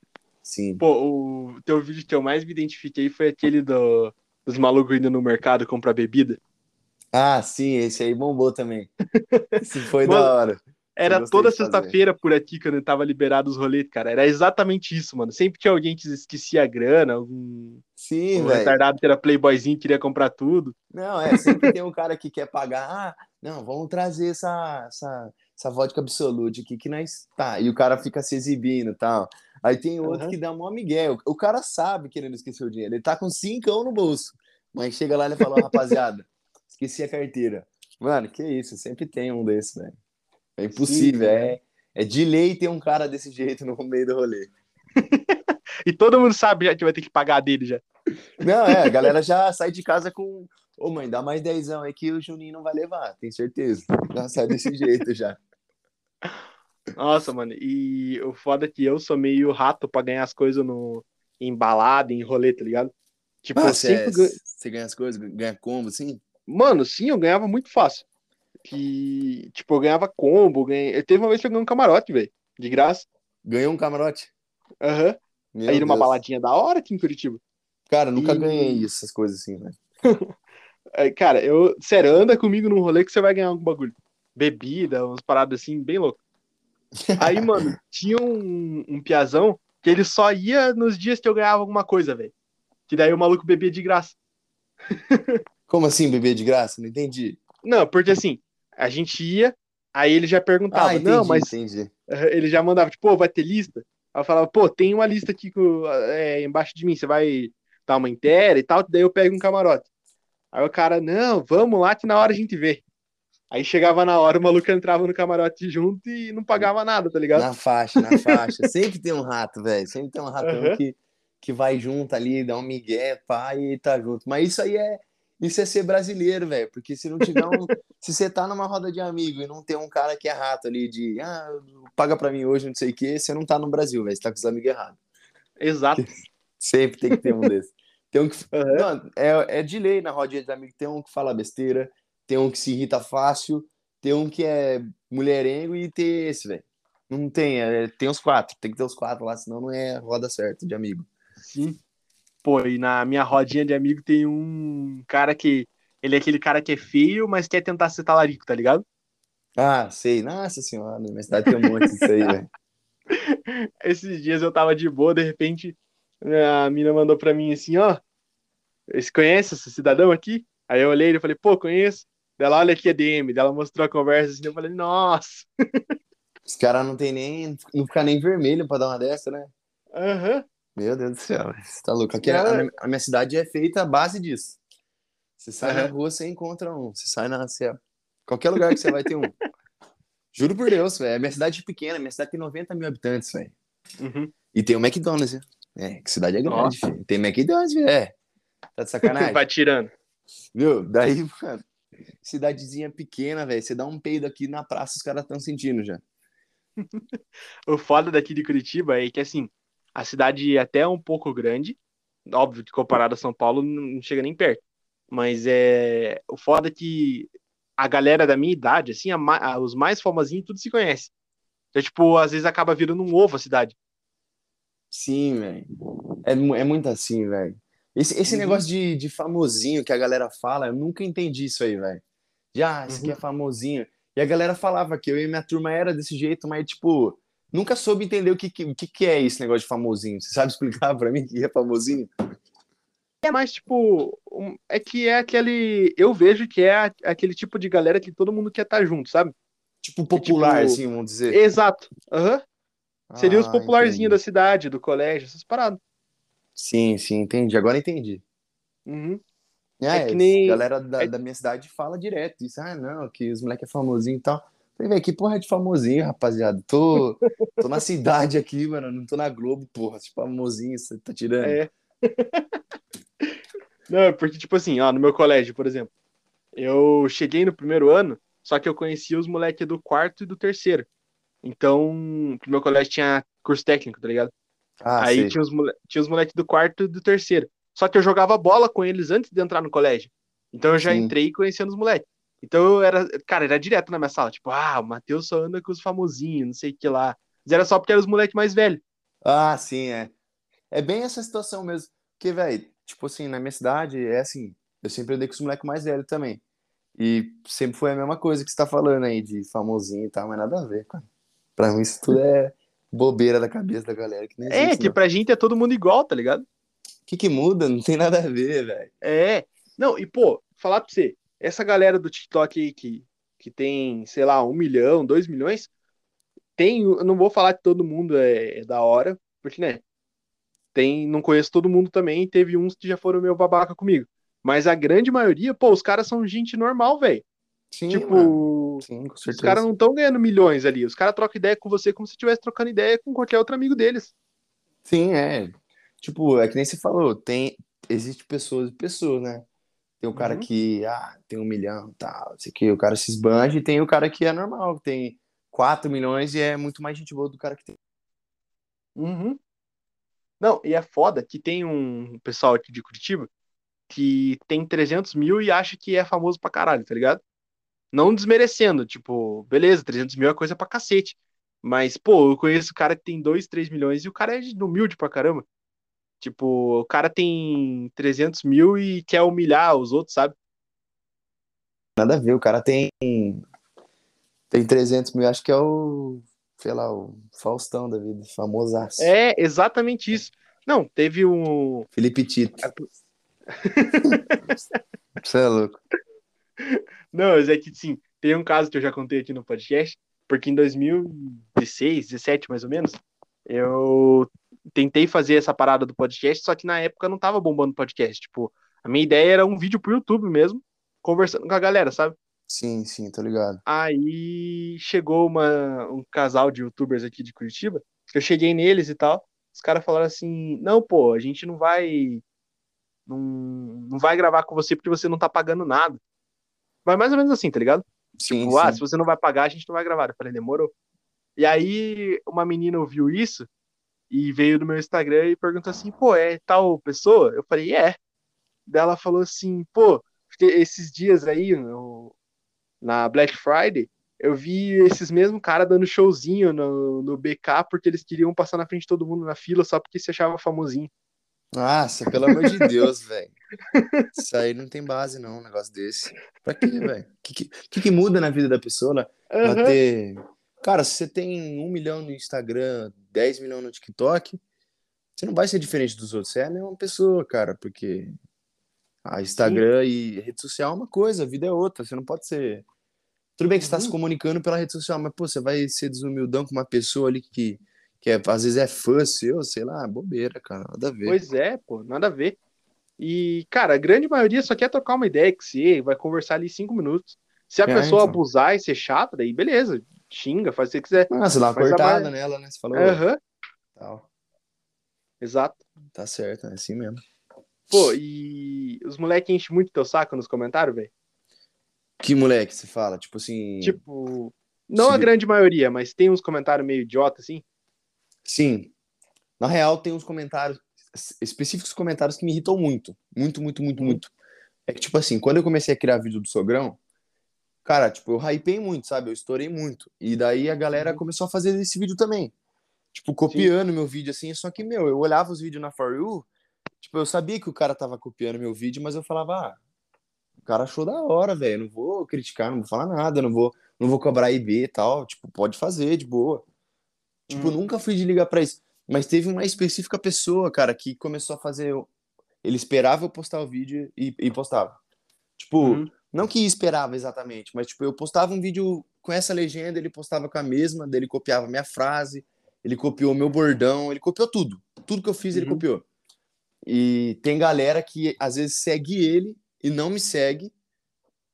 Sim. Pô, o teu vídeo que eu mais me identifiquei foi aquele do, dos malucos indo no mercado comprar bebida. Ah, sim, esse aí bombou também. Esse foi Mano, da hora. Era toda sexta-feira por aqui, quando tava liberado os rolês, cara. Era exatamente isso, mano. Sempre tinha alguém que esquecia a grana, algum Sim, um retardado que era playboyzinho queria comprar tudo. Não, é, sempre tem um cara que quer pagar. Ah, não, vamos trazer essa, essa, essa vodka absolute aqui que nós. Tá, e o cara fica se exibindo e tal. Aí tem outro Aham. que dá mó migué. O, o cara sabe que ele não esqueceu o dinheiro. Ele tá com cincão no bolso. Mas chega lá e ele fala, "Ó, rapaziada, esqueci a carteira. Mano, que isso, sempre tem um desse, velho. É impossível, Sim, é, é de lei ter um cara desse jeito no meio do rolê. E todo mundo sabe já que vai ter que pagar dele já. Não, é, a galera já sai de casa com. Ô, mãe, dá mais dezão aí que o Juninho não vai levar, tenho certeza. Já sai desse jeito já. Nossa, mano. E o foda é que eu sou meio rato pra ganhar as coisas no em balada, em rolê, tá ligado? Tipo, Ah, você sempre ganho- você ganha as coisas, ganha combo, assim? Mano, sim, eu ganhava muito fácil. Que, tipo, eu ganhava combo, ganhei... eu teve uma vez que eu ganhei um camarote, velho, de graça. Ganhou um camarote? Aham. Meu Aí numa Deus. baladinha da hora aqui em Curitiba. Cara, nunca E- ganhei essas coisas assim. Aí, cara, eu, sério, anda comigo num rolê que você vai ganhar algum bagulho. Bebida, umas paradas assim, bem louco. Aí, mano, tinha um, um piazão que ele só ia nos dias que eu ganhava alguma coisa, velho. Que daí o maluco bebia de graça. Como assim, beber de graça? Não entendi. Não, porque assim, a gente ia, aí ele já perguntava, Ah, entendi, não, mas entendi. ele já mandava, tipo, pô, vai ter lista? Aí eu falava, pô, tem uma lista aqui com, é, embaixo de mim, você vai dar uma inteira e tal, daí eu pego um camarote. Aí o cara, não, vamos lá que na hora a gente vê. Aí chegava na hora, o maluco entrava no camarote junto e não pagava nada, tá ligado? Na faixa, na faixa. Sempre tem um rato, velho. Sempre tem um ratão Aham. que, que vai junto ali, dá um migué, pá, e tá junto. Mas isso aí é. Isso é ser brasileiro, velho. Porque se não tiver um. se você tá numa roda de amigo e não tem um cara que é rato ali de. Ah, paga pra mim hoje, não sei o quê, você não tá no Brasil, velho. Você tá com os amigos errados. Exato. Sempre tem que ter um desse. Tem um que. Aham. Não, é, é de lei na rodinha de amigo. Tem um que fala besteira, tem um que se irrita fácil, tem um que é mulherengo e tem esse, velho. Não tem, é, tem os quatro, tem que ter os quatro lá, senão não é roda certa de amigo. Sim. Pô, e na minha rodinha de amigo tem um cara que. Ele é aquele cara que é feio, mas quer tentar ser talarico, tá ligado? Ah, sei. Nossa senhora, na minha cidade tem um monte disso aí, velho. Esses dias eu tava de boa, de repente a mina mandou pra mim assim, ó. Você conhece esse cidadão aqui? Aí eu olhei e falei, pô, conheço. Dela, olha aqui a DM. Dela mostrou a conversa assim, eu falei, nossa. Os caras não tem nem. não ficar nem vermelho pra dar uma dessa, né? Aham. Uhum. Meu Deus do céu, você tá louco. Aqui, a, a, minha cidade é feita à base disso. Você sai uhum. na rua, você encontra um. Você sai na. Você, qualquer lugar que você vai ter um. Juro por Deus, velho. A minha cidade é pequena, minha cidade tem 90 mil habitantes, velho. Uhum. E tem o McDonald's, né? É, que cidade é grande, filho. Tem McDonald's, velho. É. Tá de sacanagem? Vai tirando. Viu? Daí, mano, cidadezinha pequena, velho. Você dá um peido aqui na praça, os caras estão sentindo já. o foda daqui de Curitiba é que, assim, a cidade é até um pouco grande. Óbvio que comparado a São Paulo, não chega nem perto. Mas é. O foda é que a galera da minha idade, assim, a, a, os mais famosinhos, tudo se conhece. Então, tipo, às vezes acaba virando um ovo a cidade. Sim, velho. É, é muito assim, velho. Esse, esse uhum. negócio de, de famosinho que a galera fala, eu nunca entendi isso aí, velho. Já, ah, esse uhum. aqui é famosinho. E a galera falava que eu e minha turma era desse jeito, mas, tipo, nunca soube entender o que, que, que é esse negócio de famosinho. Você sabe explicar pra mim o que é famosinho? É mais, tipo, é que é aquele. Eu vejo que é aquele tipo de galera que todo mundo quer estar tá junto, sabe? Tipo, popular, tipo... assim, vamos dizer. Exato. Uhum. Seria ah, os popularzinhos da cidade, do colégio, essas paradas. Sim, sim, entendi. Agora entendi. Uhum. É, é que nem... A galera da, é... da, minha cidade fala direto isso. Ah, não, que os moleques é famosinho e tal. Falei, velho, que porra é de famosinho, rapaziada? Tô, tô na cidade aqui, mano. Não tô na Globo, porra. Tipo, famosinho, você tá tirando. É. não, porque, tipo assim, ó, no meu colégio, por exemplo, eu cheguei no primeiro ano, só que eu conhecia os moleques do quarto e do terceiro. Então, no meu colégio tinha curso técnico, tá ligado? Ah, Aí tinha os, tinha os moleques do quarto e do terceiro. Só que eu jogava bola com eles antes de entrar no colégio. Então eu já sim. entrei conhecendo os moleques. Então eu era, cara, era direto na minha sala, tipo, ah, o Matheus só anda com os famosinhos, não sei o que lá. Mas era só porque eram os moleques mais velhos. Ah, sim, é. É bem essa situação mesmo. Porque, velho, tipo assim, na minha cidade é assim, eu sempre andei com os moleques mais velhos também. E sempre foi a mesma coisa que você tá falando aí, de famosinho e tal, mas nada a ver, cara. Pra mim isso tudo é bobeira da cabeça da galera. Que é, que não. pra gente é todo mundo igual, tá ligado? O que que muda? Não tem nada a ver, velho. É. Não, e pô, falar pra você, essa galera do TikTok aí que, que tem, sei lá, um milhão, dois milhões, tem, eu não vou falar que todo mundo é, é da hora, porque, né, tem, não conheço todo mundo também, teve uns que já foram meio babaca comigo. Mas a grande maioria, pô, os caras são gente normal, velho. Tipo, Sim, os caras não estão ganhando milhões ali. Os caras trocam ideia com você como se estivesse trocando ideia com qualquer outro amigo deles. Sim, é. Tipo, é que nem você falou, tem. Existe pessoas e pessoas, né? Tem o cara uhum. que ah, tem um milhão tal, sei que o cara se esbanja, e tem o cara que é normal, que tem 4 milhões e é muito mais gente boa do cara que tem. Uhum. Não, e é foda que tem um pessoal aqui de Curitiba que tem 300 mil e acha que é famoso pra caralho, tá ligado? Não desmerecendo, tipo, beleza, 300 mil é coisa pra cacete. Mas, pô, eu conheço o cara que tem 2, 3 milhões e o cara é humilde pra caramba. Tipo, o cara tem 300 mil e quer humilhar os outros, sabe? Nada a ver, o cara tem. Tem 300 mil, acho que é o. Sei lá, o Faustão da vida, famosaço. É, exatamente isso. Não, teve um. Felipe Tito. Você é louco. Não, mas é que sim, tem um caso que eu já contei aqui no podcast, porque em 2016, 17 mais ou menos, eu tentei fazer essa parada do podcast, só que na época não tava bombando podcast. Tipo, a minha ideia era um vídeo pro YouTube mesmo, conversando com a galera, sabe? Sim, sim, tô ligado. Aí chegou uma, um casal de youtubers aqui de Curitiba, eu cheguei neles e tal, os caras falaram assim, não, pô, a gente não vai não, não vai gravar com você porque você não tá pagando nada. Vai mais ou menos assim, tá ligado? Sim, tipo, sim. ah, se você não vai pagar, a gente não vai gravar. Eu falei, demorou. E aí, uma menina ouviu isso e veio no meu Instagram e perguntou assim, pô, é tal pessoa? Eu falei, é. Daí ela falou assim, pô, esses dias aí, no, na Black Friday, eu vi esses mesmos caras dando showzinho no, no BK porque eles queriam passar na frente de todo mundo na fila só porque se achava famosinho. Nossa, pelo amor de Deus, velho. Isso aí não tem base, não, um negócio desse. Pra quê, velho? O que, que, que, muda na vida da pessoa? Né? Ela uhum. ter. Cara, se você tem um milhão no Instagram, 10 milhões no TikTok, você não vai ser diferente dos outros. Você é a mesma pessoa, cara, porque a Instagram Sim. e rede social é uma coisa, a vida é outra. Você não pode ser. Tudo bem que você está se uhum. comunicando pela rede social, mas, pô, você vai ser desumildão com uma pessoa ali que que é, às vezes é fã seu, sei lá, bobeira, cara, nada a ver. Pois é, pô, nada a ver. E, cara, a grande maioria só quer trocar uma ideia que você vai conversar ali cinco minutos. Se a é, pessoa então. abusar e ser chata, daí beleza, xinga, faz o que você quiser. Ah, você dá uma cortada mais... nela, né? Você falou. Aham. Uhum. Exato. Tá certo, é assim mesmo. Pô, e os moleques enchem muito teu saco nos comentários, velho? Que moleque você fala? Tipo assim. Tipo. Não Se... a grande maioria, mas tem uns comentários meio idiota, assim. Sim. Na real, tem uns comentários, específicos comentários que me irritam muito. Muito, muito, muito, uhum. muito. É que, tipo assim, quando eu comecei a criar vídeo do Sogrão, cara, tipo, eu hypei muito, sabe? Eu estourei muito. E daí a galera uhum. começou a fazer esse vídeo também. Tipo, copiando Sim. meu vídeo, assim. Só que, meu, eu olhava os vídeos na For You, tipo, eu sabia que o cara tava copiando meu vídeo, mas eu falava, ah, o cara achou da hora, velho. Não vou criticar, não vou falar nada, não vou, não vou cobrar IB e tal. Tipo, pode fazer, de boa. Tipo, hum. nunca fui de ligar pra isso. Mas teve uma específica pessoa, cara, que começou a fazer. Ele esperava eu postar o vídeo e, e postava. Tipo, uhum. Não que esperava exatamente, mas tipo, eu postava um vídeo com essa legenda, ele postava com a mesma, dele copiava minha frase, ele copiou meu bordão, ele copiou tudo. Tudo que eu fiz, uhum. ele copiou. E tem galera que às vezes segue ele e não me segue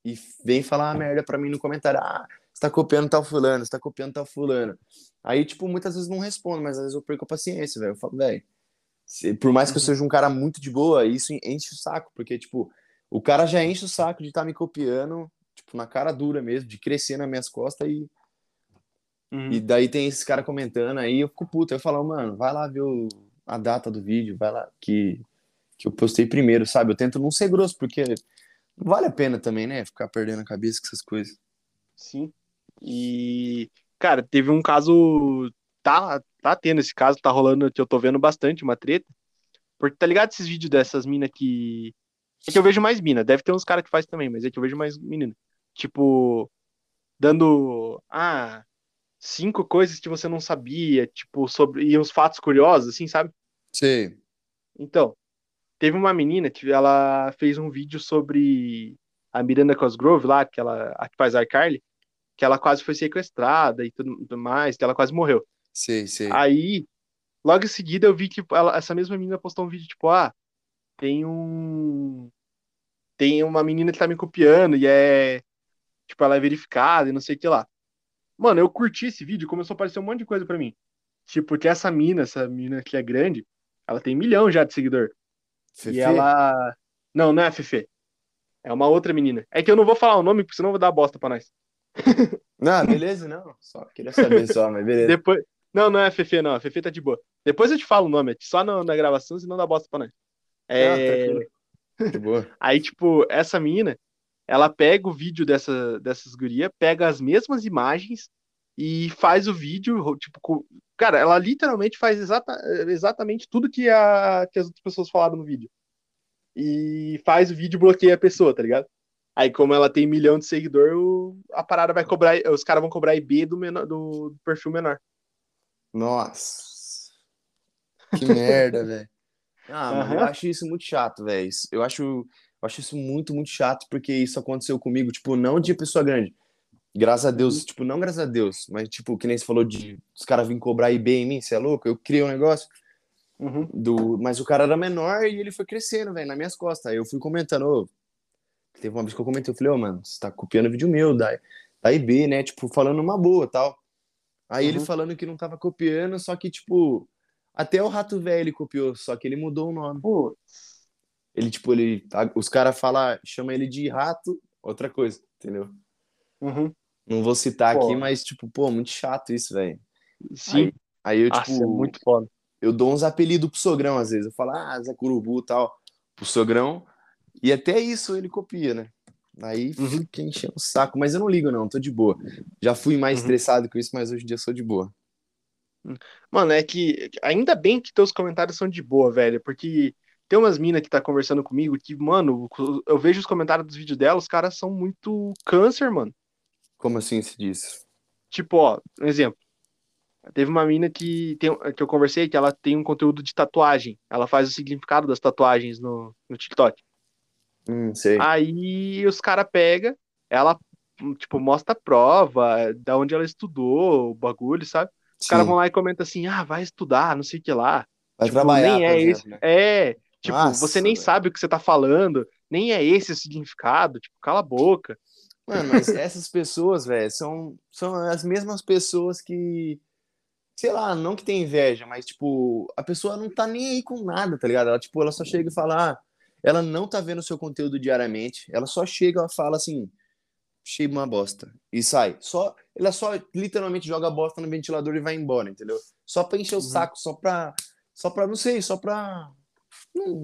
e vem falar uma merda pra mim no comentário. Ah, você tá copiando tal fulano, você tá copiando tal fulano. Aí, tipo, muitas vezes não respondo, mas às vezes eu perco a paciência, velho. Eu falo, velho, por mais que eu uhum. seja um cara muito de boa, isso enche o saco, porque, tipo, o cara já enche o saco de estar tá me copiando, tipo, na cara dura mesmo, de crescer nas minhas costas e. Uhum. E daí tem esses caras comentando aí, eu fico puto. Eu falo, mano, vai lá ver o, a data do vídeo, vai lá, que, que eu postei primeiro, sabe? Eu tento não ser grosso, porque não vale a pena também, né? Ficar perdendo a cabeça com essas coisas. Sim. E Cara, teve um caso. Tá, tá tendo esse caso, tá rolando, que eu tô vendo bastante uma treta. Porque tá ligado esses vídeos dessas minas que. É que eu vejo mais mina, deve ter uns caras que faz também, mas é que eu vejo mais menina. Tipo, dando. Ah, cinco coisas que você não sabia, tipo, sobre. E uns fatos curiosos, assim, sabe? Sim. Então, teve uma menina que ela fez um vídeo sobre a Miranda Cosgrove lá, que ela a que faz a Carly que ela quase foi sequestrada e tudo, tudo mais, que ela quase morreu. Sim, sim. Aí, logo em seguida, eu vi que ela, essa mesma menina postou um vídeo tipo, ah, tem um. Tem uma menina que tá me copiando e é. Tipo, ela é verificada e não sei o que lá. Mano, eu curti esse vídeo, começou a aparecer um monte de coisa para mim. Tipo, que essa mina, essa mina que é grande, ela tem um milhão já de seguidor. Fefe? E ela. Não, não é a Fefe. É uma outra menina. É que eu não vou falar o nome, porque senão eu vou dar bosta pra nós. Não, beleza, não. Só queria saber só, mas beleza. Depois... Não, não é a Fefe, não. A Fefe tá de boa. Depois eu te falo o nome, só na, na gravação, senão dá bosta pra nós. É... Boa. Aí, tipo, essa menina, ela pega o vídeo dessa, dessas gurias, pega as mesmas imagens e faz o vídeo, tipo, cara, ela literalmente faz exata, exatamente tudo que, a, que as outras pessoas falaram no vídeo. E faz o vídeo e bloqueia a pessoa, tá ligado? Aí, como ela tem um milhão de seguidor, o, a parada vai cobrar. Os caras vão cobrar IB do, menor, do, do perfil menor. Nossa. Que merda, velho. Ah, uhum. eu acho isso muito chato, velho. Eu acho, eu acho isso muito, muito chato, porque isso aconteceu comigo, tipo, não de pessoa grande. Graças a Deus, uhum. tipo, não graças a Deus, mas, tipo, que nem você falou de os caras virem cobrar IB em mim, você é louco? Eu criei um negócio. Uhum. Do, mas o cara era menor e ele foi crescendo, velho, nas minhas costas. Aí eu fui comentando, ô, Teve uma vez que eu comentei, eu falei, ô, oh, mano, você tá copiando vídeo meu, da, da IB, né? Tipo, falando uma boa tal. Aí uhum. ele falando que não tava copiando, só que, tipo, até o Rato Velho copiou, só que ele mudou o nome. Putz. Ele, tipo, ele. Os caras falam, chama ele de rato, outra coisa, entendeu? Uhum. Não vou citar pô. aqui, mas, tipo, pô, muito chato isso, velho. Sim. Aí, aí eu, tipo. Nossa, é muito foda. Eu dou uns apelidos pro sogrão, às vezes. Eu falo, ah, Zé Curubu e tal. Pro sogrão. E até isso ele copia, né? Aí uhum. fica enchendo o saco, mas eu não ligo, não, tô de boa. Já fui mais uhum. estressado com isso, mas hoje em dia sou de boa. Mano, é que ainda bem que teus comentários são de boa, velho, porque tem umas minas que tá conversando comigo que, mano, eu vejo os comentários dos vídeos dela, os caras são muito câncer, mano. Como assim se diz? Tipo, ó, um exemplo. Teve uma mina que, tem, que eu conversei que ela tem um conteúdo de tatuagem. Ela faz o significado das tatuagens no, no TikTok. Hum, sei. Aí os caras pegam, ela, tipo, mostra a prova, da onde ela estudou, o bagulho, sabe? Os caras vão lá e comentam assim, ah, vai estudar, não sei o que lá. Vai tipo, trabalhar, nem é esse. exemplo, né? É, tipo, Nossa, você nem velho. sabe o que você tá falando, nem é esse o significado, tipo, cala a boca. Mano, mas essas pessoas, velho, são, são as mesmas pessoas que, sei lá, não que tem inveja, mas, tipo, a pessoa não tá nem aí com nada, tá ligado? Ela, tipo, ela só chega e fala, ah, ela não tá vendo o seu conteúdo diariamente, ela só chega e fala assim, cheio uma bosta, e sai. Só, ela só literalmente joga a bosta no ventilador e vai embora, entendeu? Só pra encher o Uhum. saco, só pra, só pra, não sei, só pra...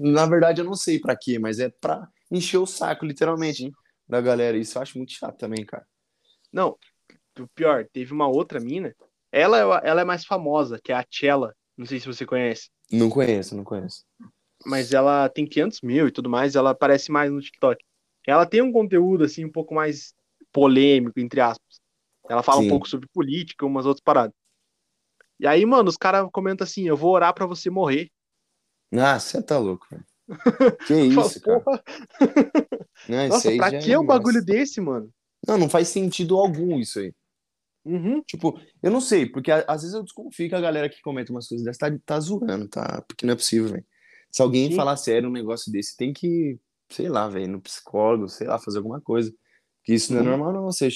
Na verdade, eu não sei pra quê, mas é pra encher o saco, literalmente, da galera. Isso eu acho muito chato também, cara. Não, o pior, teve uma outra mina, ela, ela é mais famosa, que é a Chela, não sei se você conhece. Não conheço, não conheço. mas ela tem 500 mil e tudo mais, ela aparece mais no TikTok. Ela tem um conteúdo, assim, um pouco mais polêmico, entre aspas. Ela fala Sim. um pouco sobre política, umas outras paradas. E aí, mano, os caras comentam assim, eu vou orar pra você morrer. Ah, você tá louco, velho. Que isso, cara. "Porra, Não, isso Nossa, pra é que um demais. bagulho desse, mano? Não, não faz sentido algum isso aí. Uhum, Tipo, eu não sei, porque às vezes eu desconfio que a galera que comenta umas coisas dessas tá, tá zoando, tá? Porque não é possível, velho. Se alguém Sim. falar sério um negócio desse, tem que, sei lá, velho, no psicólogo, sei lá, fazer alguma coisa. Porque isso não é normal, não. Você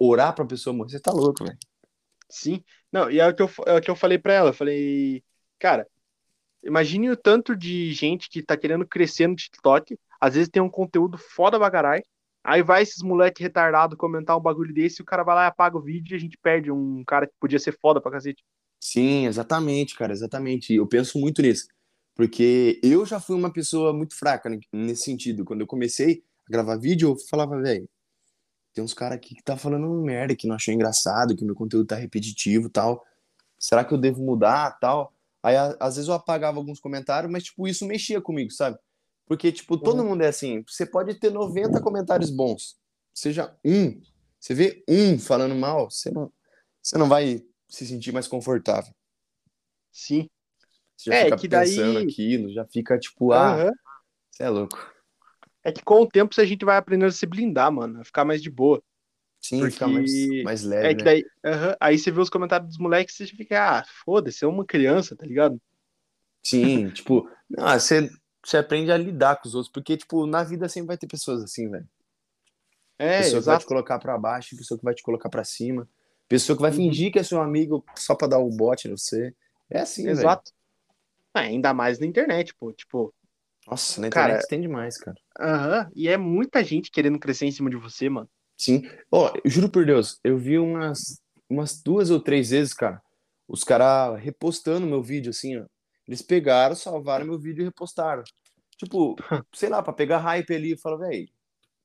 orar pra pessoa morrer, você tá louco, velho. sim. Não, e é o que eu, é o que eu falei pra ela. Eu falei, cara, imagine o tanto de gente que tá querendo crescer no TikTok, às vezes tem um conteúdo foda bagarai, aí vai esses moleque retardado comentar um bagulho desse, o cara vai lá e apaga o vídeo e a gente perde um cara que podia ser foda pra cacete. Sim, exatamente, cara, exatamente. Eu penso muito nisso. Porque eu já fui uma pessoa muito fraca ne- nesse sentido. Quando eu comecei a gravar vídeo, eu falava, velho, tem uns caras aqui que tá falando merda, que não achou engraçado, que meu conteúdo tá repetitivo e tal. Será que eu devo mudar tal? Aí, às vezes eu apagava alguns comentários, mas, tipo, isso mexia comigo, sabe? Porque, tipo, todo Uhum. mundo é assim. Você pode ter 90 comentários bons. Seja um. Você vê um falando mal, você não, você não vai se sentir mais confortável. Sim. Você já É, fica que daí- pensando aquilo, já fica tipo, ah, Aham. você é louco. É que com o tempo a gente vai aprendendo a se blindar, mano, a ficar mais de boa. Sim, Porque- fica mais, mais leve, É que né? daí, aham, aí você vê os comentários dos moleques e você fica, ah, foda-se, é uma criança, tá ligado? Sim, tipo, não, você, você aprende a lidar com os outros, porque, tipo, na vida sempre vai ter pessoas assim, velho. É, pessoa que vai te exato. colocar pra baixo, pessoa que vai te colocar pra cima, pessoa que vai Uhum. fingir que é seu amigo só pra dar o bote em você. É assim. Exato. Ah, ainda mais na internet, pô. Tipo, Nossa, na Cara, internet tem demais, cara. aham. E é muita gente querendo crescer em cima de você, mano. Sim. Ó, eu juro por Deus, eu vi umas, umas duas ou três vezes, cara, os caras repostando meu vídeo, assim, ó. Eles pegaram, salvaram meu vídeo e repostaram. Tipo, sei lá, pra pegar hype ali, eu falo, velho,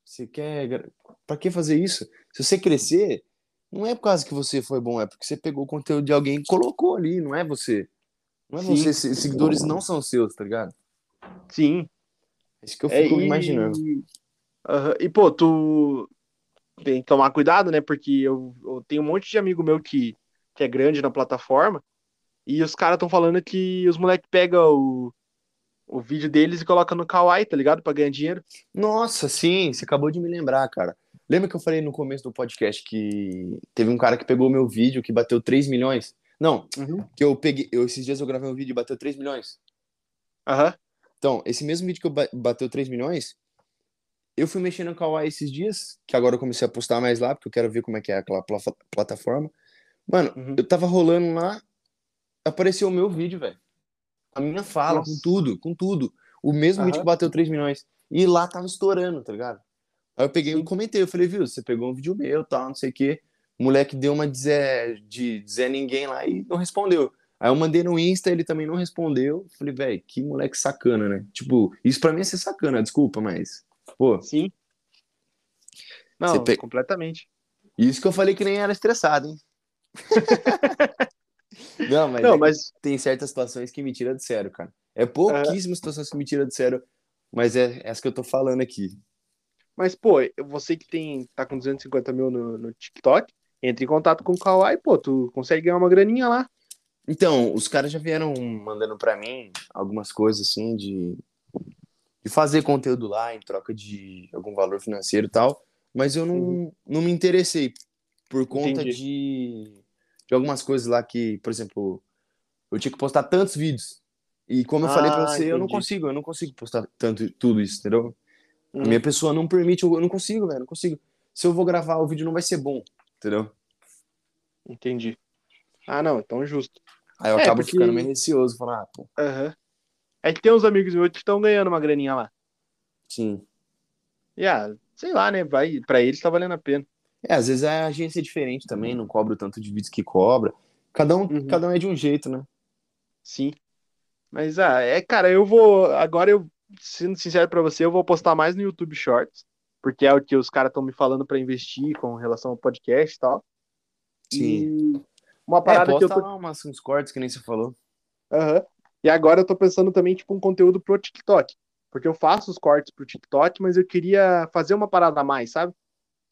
você quer. Pra que fazer isso? Se você crescer, não é por causa que você foi bom, é porque você pegou o conteúdo de alguém e colocou ali, não é você. Não é Sim. você, se- seguidores não são seus, tá ligado? Sim. É isso que eu É, fico e... imaginando. Aham. E, pô, tu tem que tomar cuidado, né? Porque eu, eu tenho um monte de amigo meu que, que é grande na plataforma e os caras estão falando que os moleques pegam o, o vídeo deles e colocam no Kawaii, tá ligado? Pra ganhar dinheiro. Nossa, sim, você acabou de me lembrar, cara. Lembra que eu falei no começo do podcast que teve um cara que pegou meu vídeo que bateu 3 milhões? Não, Uhum. que eu peguei, eu, esses dias eu gravei um vídeo e bateu 3 milhões. Aham. Então, esse mesmo vídeo que eu ba- bateu 3 milhões, eu fui mexendo no Kawaii esses dias, que agora eu comecei a postar mais lá, porque eu quero ver como é que é aquela pla- plataforma. Mano, Uhum. eu tava rolando lá, apareceu o meu vídeo, velho. A minha fala, Nossa. com tudo, com tudo. O mesmo vídeo Aham. que bateu 3 milhões. E lá tava estourando, tá ligado? Aí eu peguei e comentei, eu falei, viu, você pegou um vídeo meu, tal, não sei o quê. O moleque deu uma de Zé, de Zé Ninguém lá e não respondeu. Aí eu mandei no Insta, ele também não respondeu. Falei, velho, que moleque sacana, né? Tipo, isso pra mim é ser sacana, desculpa, mas. Pô, Sim. Não, pe- completamente. isso que eu falei que nem era estressado, hein? Não, mas, Não, é mas tem certas situações que me tiram de sério, cara. É pouquíssimas situações que me tiram de sério, mas é essa que eu tô falando aqui. Mas, pô, você que tem, tá com 250 mil no, no TikTok, entre em contato com o Kawaii, pô, tu consegue ganhar uma graninha lá. Então, os caras já vieram mandando pra mim algumas coisas assim de, de fazer conteúdo lá em troca de algum valor financeiro e tal, mas eu não, Uhum. não me interessei por conta Entendi. de, de algumas coisas lá que, por exemplo, eu tinha que postar tantos vídeos. E como eu falei pra Ah, você, eu não entendi. consigo, eu não consigo postar tanto tudo isso, entendeu? Uhum. A minha pessoa não permite, eu eu não consigo, velho, não consigo. Se eu vou gravar, o vídeo não vai ser bom, entendeu? Entendi. Ah, não, então justo. Aí eu É, acabo porque- ficando meio receoso, falar, ah, pô, Aham. É que tem uns amigos meus que estão ganhando uma graninha lá. sim. E ah, sei lá, né? Vai, pra eles tá valendo a pena. É, às vezes a agência é diferente também, não cobra o tanto de vídeos que cobra. Cada um, Uhum. cada um é de um jeito, né? Sim. Mas, ah, é, cara, eu vou. Agora eu, sendo sincero pra você, eu vou postar mais no YouTube Shorts, porque é o que os caras estão me falando pra investir com relação ao podcast e tal. Sim. E uma É, parada que eu tô. umas, uns cortes que nem você falou. Aham. E agora eu tô pensando também, tipo, um conteúdo pro TikTok. Porque eu faço os cortes pro TikTok, mas eu queria fazer uma parada a mais, sabe?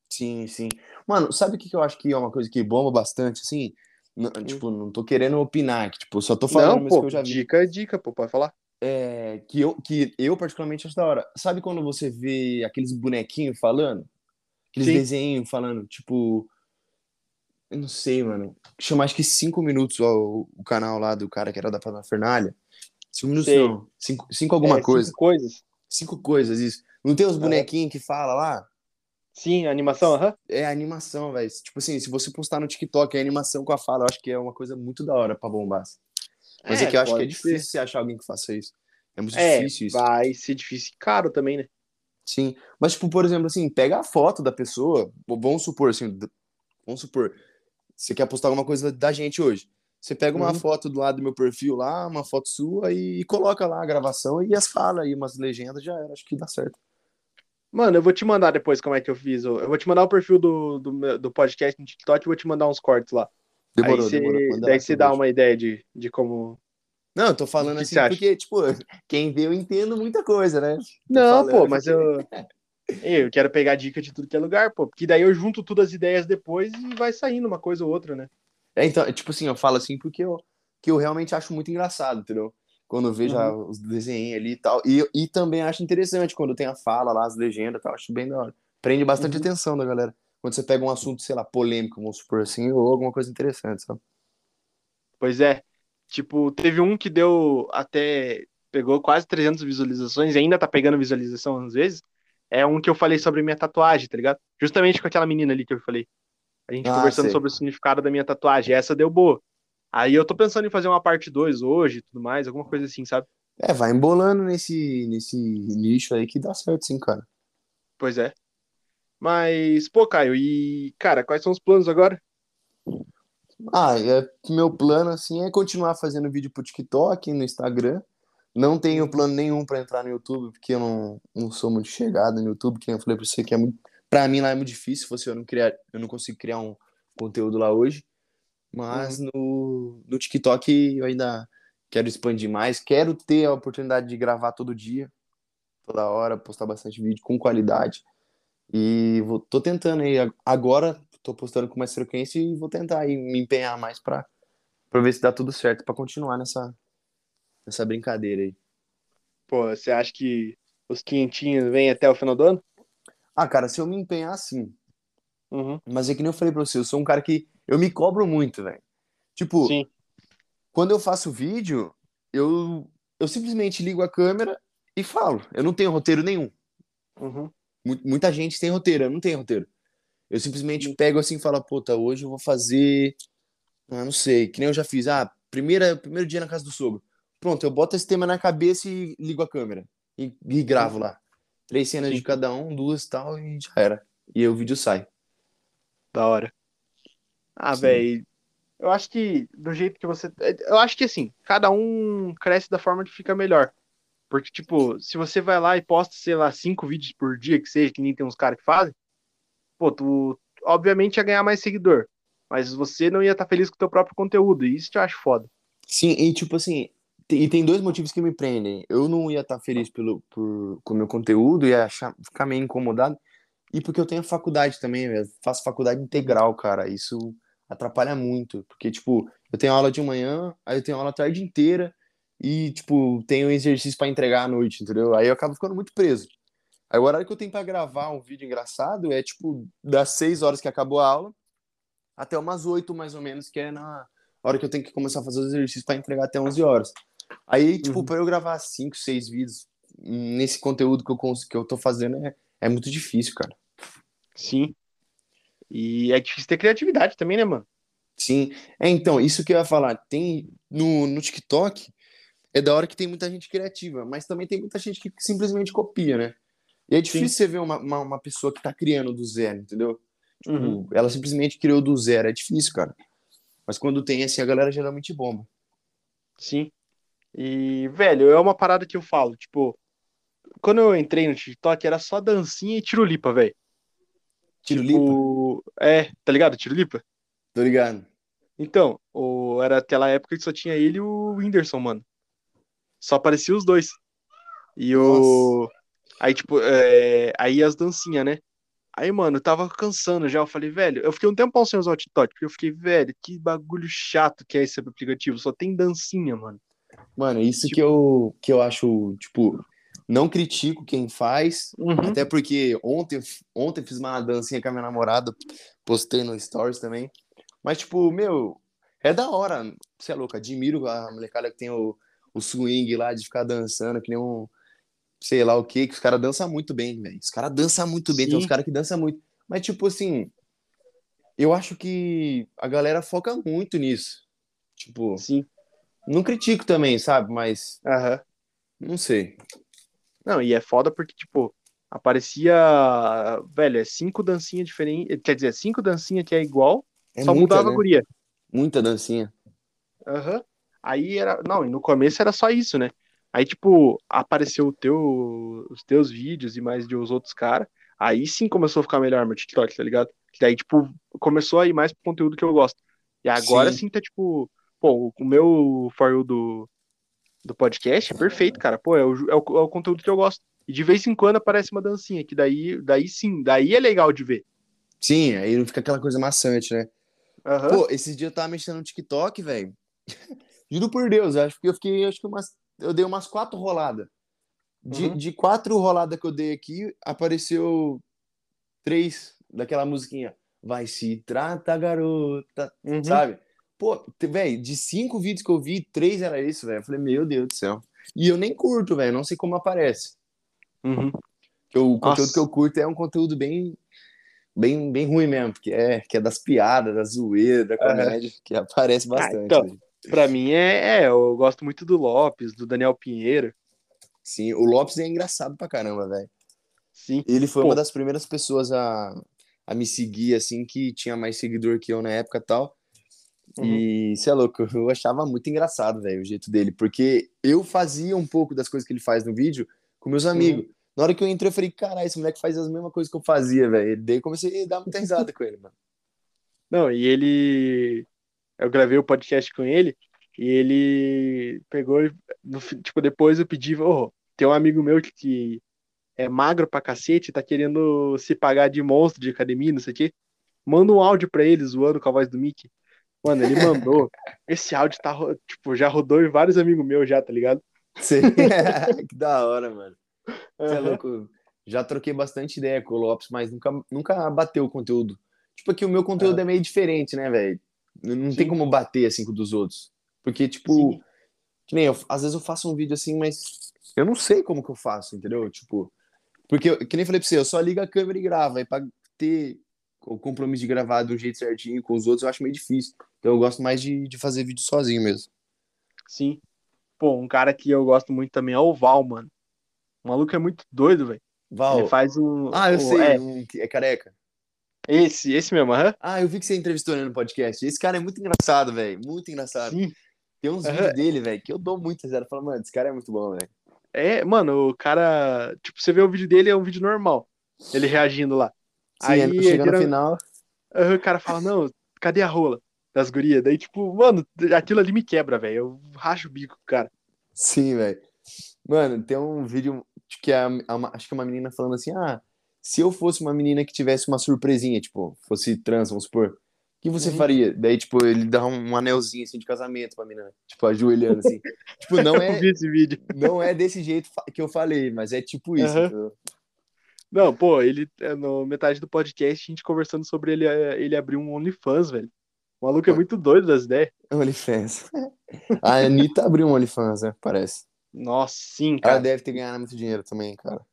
Sim, sim. Mano, sabe o que que eu acho que é uma coisa que bomba bastante, assim? N- tipo, não tô querendo opinar, que, tipo, só tô falando Não, pô, que eu já vi. dica é dica, pô, pode falar. É, que, eu, que eu particularmente acho da hora. Sabe quando você vê aqueles bonequinhos falando? Aqueles Sim. desenhos falando, tipo... Eu não sei, mano. Chama acho que cinco minutos ó, o, canal lá do cara que era da Parafernália. Cinco minutos Sei. não. Cinco, cinco alguma É, coisa. Cinco coisas. Cinco coisas, isso. Não tem os Aham. bonequinhos que fala lá? Sim, animação, aham. É animação, velho. Tipo assim, se você postar no TikTok a animação com a fala, eu acho que é uma coisa muito da hora pra bombar. Mas é, que eu acho que é difícil ser. você achar alguém que faça isso. É muito É, difícil isso. vai ser difícil e caro também, né? Sim. Mas, tipo, por exemplo, assim, pega a foto da pessoa. Vamos supor, assim, vamos supor, você quer postar alguma coisa da gente hoje. Você pega uma Uhum. foto do lado do meu perfil lá, uma foto sua, e, coloca lá a gravação e as falas e umas legendas, já era. Acho que dá certo. Mano, eu vou te mandar depois como é que eu fiz. Eu vou te mandar o perfil do, do, do podcast no TikTok e vou te mandar uns cortes lá. Demorou, aí você, demorou. Daí você dá uma ideia de, de como. Não, eu tô falando que assim você acha? porque, tipo, quem vê eu entendo muita coisa, né? Não, falando pô, mas porque- eu. Eu quero pegar dica de tudo que é lugar, pô. Porque daí eu junto todas as ideias depois e vai saindo uma coisa ou outra, né? É, então, é, tipo assim, eu falo assim porque eu, que eu realmente acho muito engraçado, entendeu? Quando eu vejo Uhum. os desenhos ali e tal. E, e também acho interessante quando tem a fala lá, as legendas e tal. Acho bem da hora. Prende bastante Uhum. atenção da galera. Quando você pega um assunto, sei lá, polêmico, vamos supor assim, ou alguma coisa interessante, sabe? Pois é. Tipo, teve um que deu até. Pegou quase 300 visualizações e ainda tá pegando visualização às vezes. É um que eu falei sobre minha tatuagem, tá ligado? Justamente com aquela menina ali que eu falei. A gente Ah, conversando sei. sobre o significado da minha tatuagem. Essa deu boa. Aí eu tô pensando em fazer uma parte 2 hoje e tudo mais, alguma coisa assim, sabe? É, vai embolando nesse, nesse nicho aí que dá certo, sim, cara. Pois é. Mas, pô, Caio, e, cara, quais são os planos agora? Ah, é, meu plano, assim, é continuar fazendo vídeo pro TikTok, no Instagram. Não tenho Uhum. plano nenhum pra entrar no YouTube, porque eu não, não sou muito chegado no YouTube, que eu falei pra você, que é muito, pra mim lá é muito difícil, fosse eu não criar, eu não consigo criar um conteúdo lá hoje. Mas no, no TikTok eu ainda quero expandir mais, quero ter a oportunidade de gravar todo dia, toda hora, postar bastante vídeo com qualidade. E vou, tô tentando aí, agora tô postando com mais frequência e vou tentar aí me empenhar mais pra, pra ver se dá tudo certo, pra continuar nessa, nessa brincadeira aí. Pô, você acha que os quinhentinhos vêm até o final do ano? Ah, cara, se eu me empenhar, sim. Uhum. Mas é que nem eu falei pra você, eu sou um cara que eu me cobro muito, velho. Tipo, Sim. quando eu faço vídeo, eu, eu simplesmente ligo a câmera e falo. Eu não tenho roteiro nenhum. Uhum. Mu- Muita gente tem roteiro, eu não tenho roteiro. Eu simplesmente Sim. pego assim e falo, puta, hoje eu vou fazer. Ah, não sei, que nem eu já fiz. Ah, primeira, primeiro dia na casa do sogro. Pronto, eu boto esse tema na cabeça e ligo a câmera. E, e gravo lá. Três cenas Sim. de cada um, duas e tal, e já era. E aí o vídeo sai. Da hora. Ah, velho. Eu acho que do jeito que você. Eu acho que assim, cada um cresce da forma que fica melhor. Porque, tipo, se você vai lá e posta, sei lá, cinco vídeos por dia, que seja, que nem tem uns caras que fazem, pô, tu obviamente ia ganhar mais seguidor. mas você não ia estar feliz com o teu próprio conteúdo, e isso eu acho foda. Sim, e tipo assim, e tem dois motivos que me prendem. Eu não ia estar feliz pelo, por, com o meu conteúdo, ia achar, ficar meio incomodado. E porque eu tenho faculdade também, eu faço faculdade integral, cara. Isso atrapalha muito. Porque, tipo, eu tenho aula de manhã, aí eu tenho aula a tarde inteira, e, tipo, tenho exercício pra entregar à noite, entendeu? Aí eu acabo ficando muito preso. Aí o horário que eu tenho pra gravar um vídeo engraçado é, tipo, das seis horas que acabou a aula até umas oito, mais ou menos, que é na hora que eu tenho que começar a fazer os exercícios pra entregar até 11 horas. Aí, tipo, Uhum. pra eu gravar cinco, seis vídeos nesse conteúdo que eu, cons- que eu tô fazendo é, é muito difícil, cara. Sim. E é difícil ter criatividade também, né, mano? Sim. É, então, isso que eu ia falar. Tem no, no TikTok, é da hora que tem muita gente criativa, mas também tem muita gente que simplesmente copia, né? E é difícil você ver uma, uma, uma pessoa que tá criando do zero, entendeu? Tipo, Uhum. ela simplesmente criou do zero. É difícil, cara. Mas quando tem assim, a galera geralmente bomba. Sim. E, velho, é uma parada que eu falo, tipo, quando eu entrei no TikTok era só dancinha e tirulipa, velho. Tiro lipa? Tipo, é, tá ligado? Tirulipa? Tô ligado. Então, o, era aquela época que só tinha ele e o Whindersson, mano. Só aparecia os dois. E o. Aí, tipo, é, aí as dancinhas, né? Aí, mano, eu tava cansando já. Eu falei, velho, eu fiquei um tempão sem usar o TikTok, porque eu fiquei, velho, que bagulho chato que é esse aplicativo. Só tem dancinha, mano. Mano, isso Tipo- que, eu, que eu acho, tipo, não critico quem faz, Uhum. até porque ontem, ontem fiz uma dancinha com a minha namorada, postei no Stories também. Mas, tipo, meu, é da hora. Você é louco, admiro a molecada que tem o, o swing lá de ficar dançando, que nem um, sei lá o que, que os caras dançam muito bem, velho. Os caras dançam muito bem, tem Sim. uns caras que dançam muito. Mas, tipo assim, eu acho que a galera foca muito nisso. Tipo, Sim. Não critico também, sabe? Mas Aham. não sei. Não, e é foda porque, tipo, aparecia, velho, é cinco dancinhas diferentes. Quer dizer, cinco dancinhas que é igual, É só muita, mudava a né? guria. Muita dancinha. Aham. Aí era. Não, e no começo era só isso, né? Aí, tipo, apareceu o teu, os teus vídeos e mais de os outros caras. Aí sim começou a ficar melhor meu TikTok, tá ligado? Que daí, tipo, começou a ir mais pro conteúdo que eu gosto. E agora Sim. sim, tá, tipo, pô, o meu For You do, do podcast é perfeito, cara. Pô, é o, é, o, é o conteúdo que eu gosto. E de vez em quando aparece uma dancinha, que daí, daí sim, daí é legal de ver. Sim, aí não fica aquela coisa maçante, né? Aham. Pô, esses dias eu tava mexendo no TikTok, velho. Juro por Deus, acho que eu fiquei, acho que umas, eu dei umas quatro roladas. De, Uhum. de quatro roladas que eu dei aqui, apareceu três daquela musiquinha. Vai se trata, garota, Uhum. sabe? Pô, velho, de cinco vídeos que eu vi, três era isso, velho. Eu falei, meu Deus do céu. E eu nem curto, velho, não sei como aparece. Uhum. Que o Nossa. conteúdo que eu curto é um conteúdo bem, bem, bem ruim mesmo, porque é, que é das piadas, da zoeira, da comédia, que aparece bastante. então. né? Pra mim é, é, eu gosto muito do Lopes, do Daniel Pinheiro. Sim, o Lopes é engraçado pra caramba, velho. Sim. Ele foi Pô. uma das primeiras pessoas a, a me seguir, assim, que tinha mais seguidor que eu na época e tal. Uhum. E, sei lá, louco, eu achava muito engraçado, velho, o jeito dele, porque eu fazia um pouco das coisas que ele faz no vídeo com meus amigos. Na hora que eu entrei, eu falei, caralho, esse moleque faz as mesmas coisas que eu fazia, velho. Daí comecei a dar muita risada com ele, mano. Não, e ele. Eu gravei o podcast com ele e ele pegou e. no tipo, depois eu pedi, ô, tem um amigo meu que, que é magro pra cacete, tá querendo se pagar de monstro de academia, não sei o quê. Manda um áudio pra ele zoando com a voz do Mickey. Mano, ele mandou. Esse áudio tá, tipo, já rodou em vários amigos meus já, tá ligado? Sei. que da hora, mano. Você é louco. Já troquei bastante ideia com o Lopes, mas nunca, nunca bateu o conteúdo. Tipo, que o meu conteúdo é meio diferente, né, velho? Não não tem Sim. como bater assim com o dos outros. Porque, tipo, Sim. que nem eu, às vezes eu faço um vídeo assim, mas eu não sei como que eu faço, entendeu? Tipo, porque, que nem falei pra você, eu só ligo a câmera e gravo. Aí pra ter o compromisso de gravar um jeito certinho com os outros, eu acho meio difícil. Então eu gosto mais de, de fazer vídeo sozinho mesmo. Sim. Pô, um cara que eu gosto muito também é o Val, mano. O maluco é muito doido, velho. Val. Ele faz um. Ah, eu o- sei, É, um é careca. esse, esse mesmo, aham. Ah, eu vi que você entrevistou ele no podcast. Esse cara é muito engraçado, velho. Muito engraçado. Sim. Tem uns Aham. vídeos dele, velho, que eu dou muito zero. Falo, mano, esse cara é muito bom, velho. É, mano, o cara. Tipo, você vê o vídeo dele, é um vídeo normal. Ele reagindo lá. Sim, Aí, aí, chega no final. O cara fala, não, cadê a rola das gurias? Daí, tipo, mano, aquilo ali me quebra, velho. Eu racho o bico, cara. Sim, velho. Mano, tem um vídeo que é, a- acho que é uma menina falando assim: ah, se eu fosse uma menina que tivesse uma surpresinha, tipo, fosse trans, vamos supor, o que você Uhum. faria? Daí, tipo, ele dá um, um anelzinho assim de casamento pra menina, tipo, ajoelhando assim. tipo, não é, esse vídeo. não é desse jeito que eu falei, mas é tipo isso. Entendeu? Não, pô, ele, é, no metade do podcast, a gente conversando sobre ele, é, ele abrir um OnlyFans, velho. O maluco é muito doido das ideias. OnlyFans. A Anitta abriu um OnlyFans, né? Parece. Nossa, sim, Ela cara. deve ter ganhado muito dinheiro também, cara.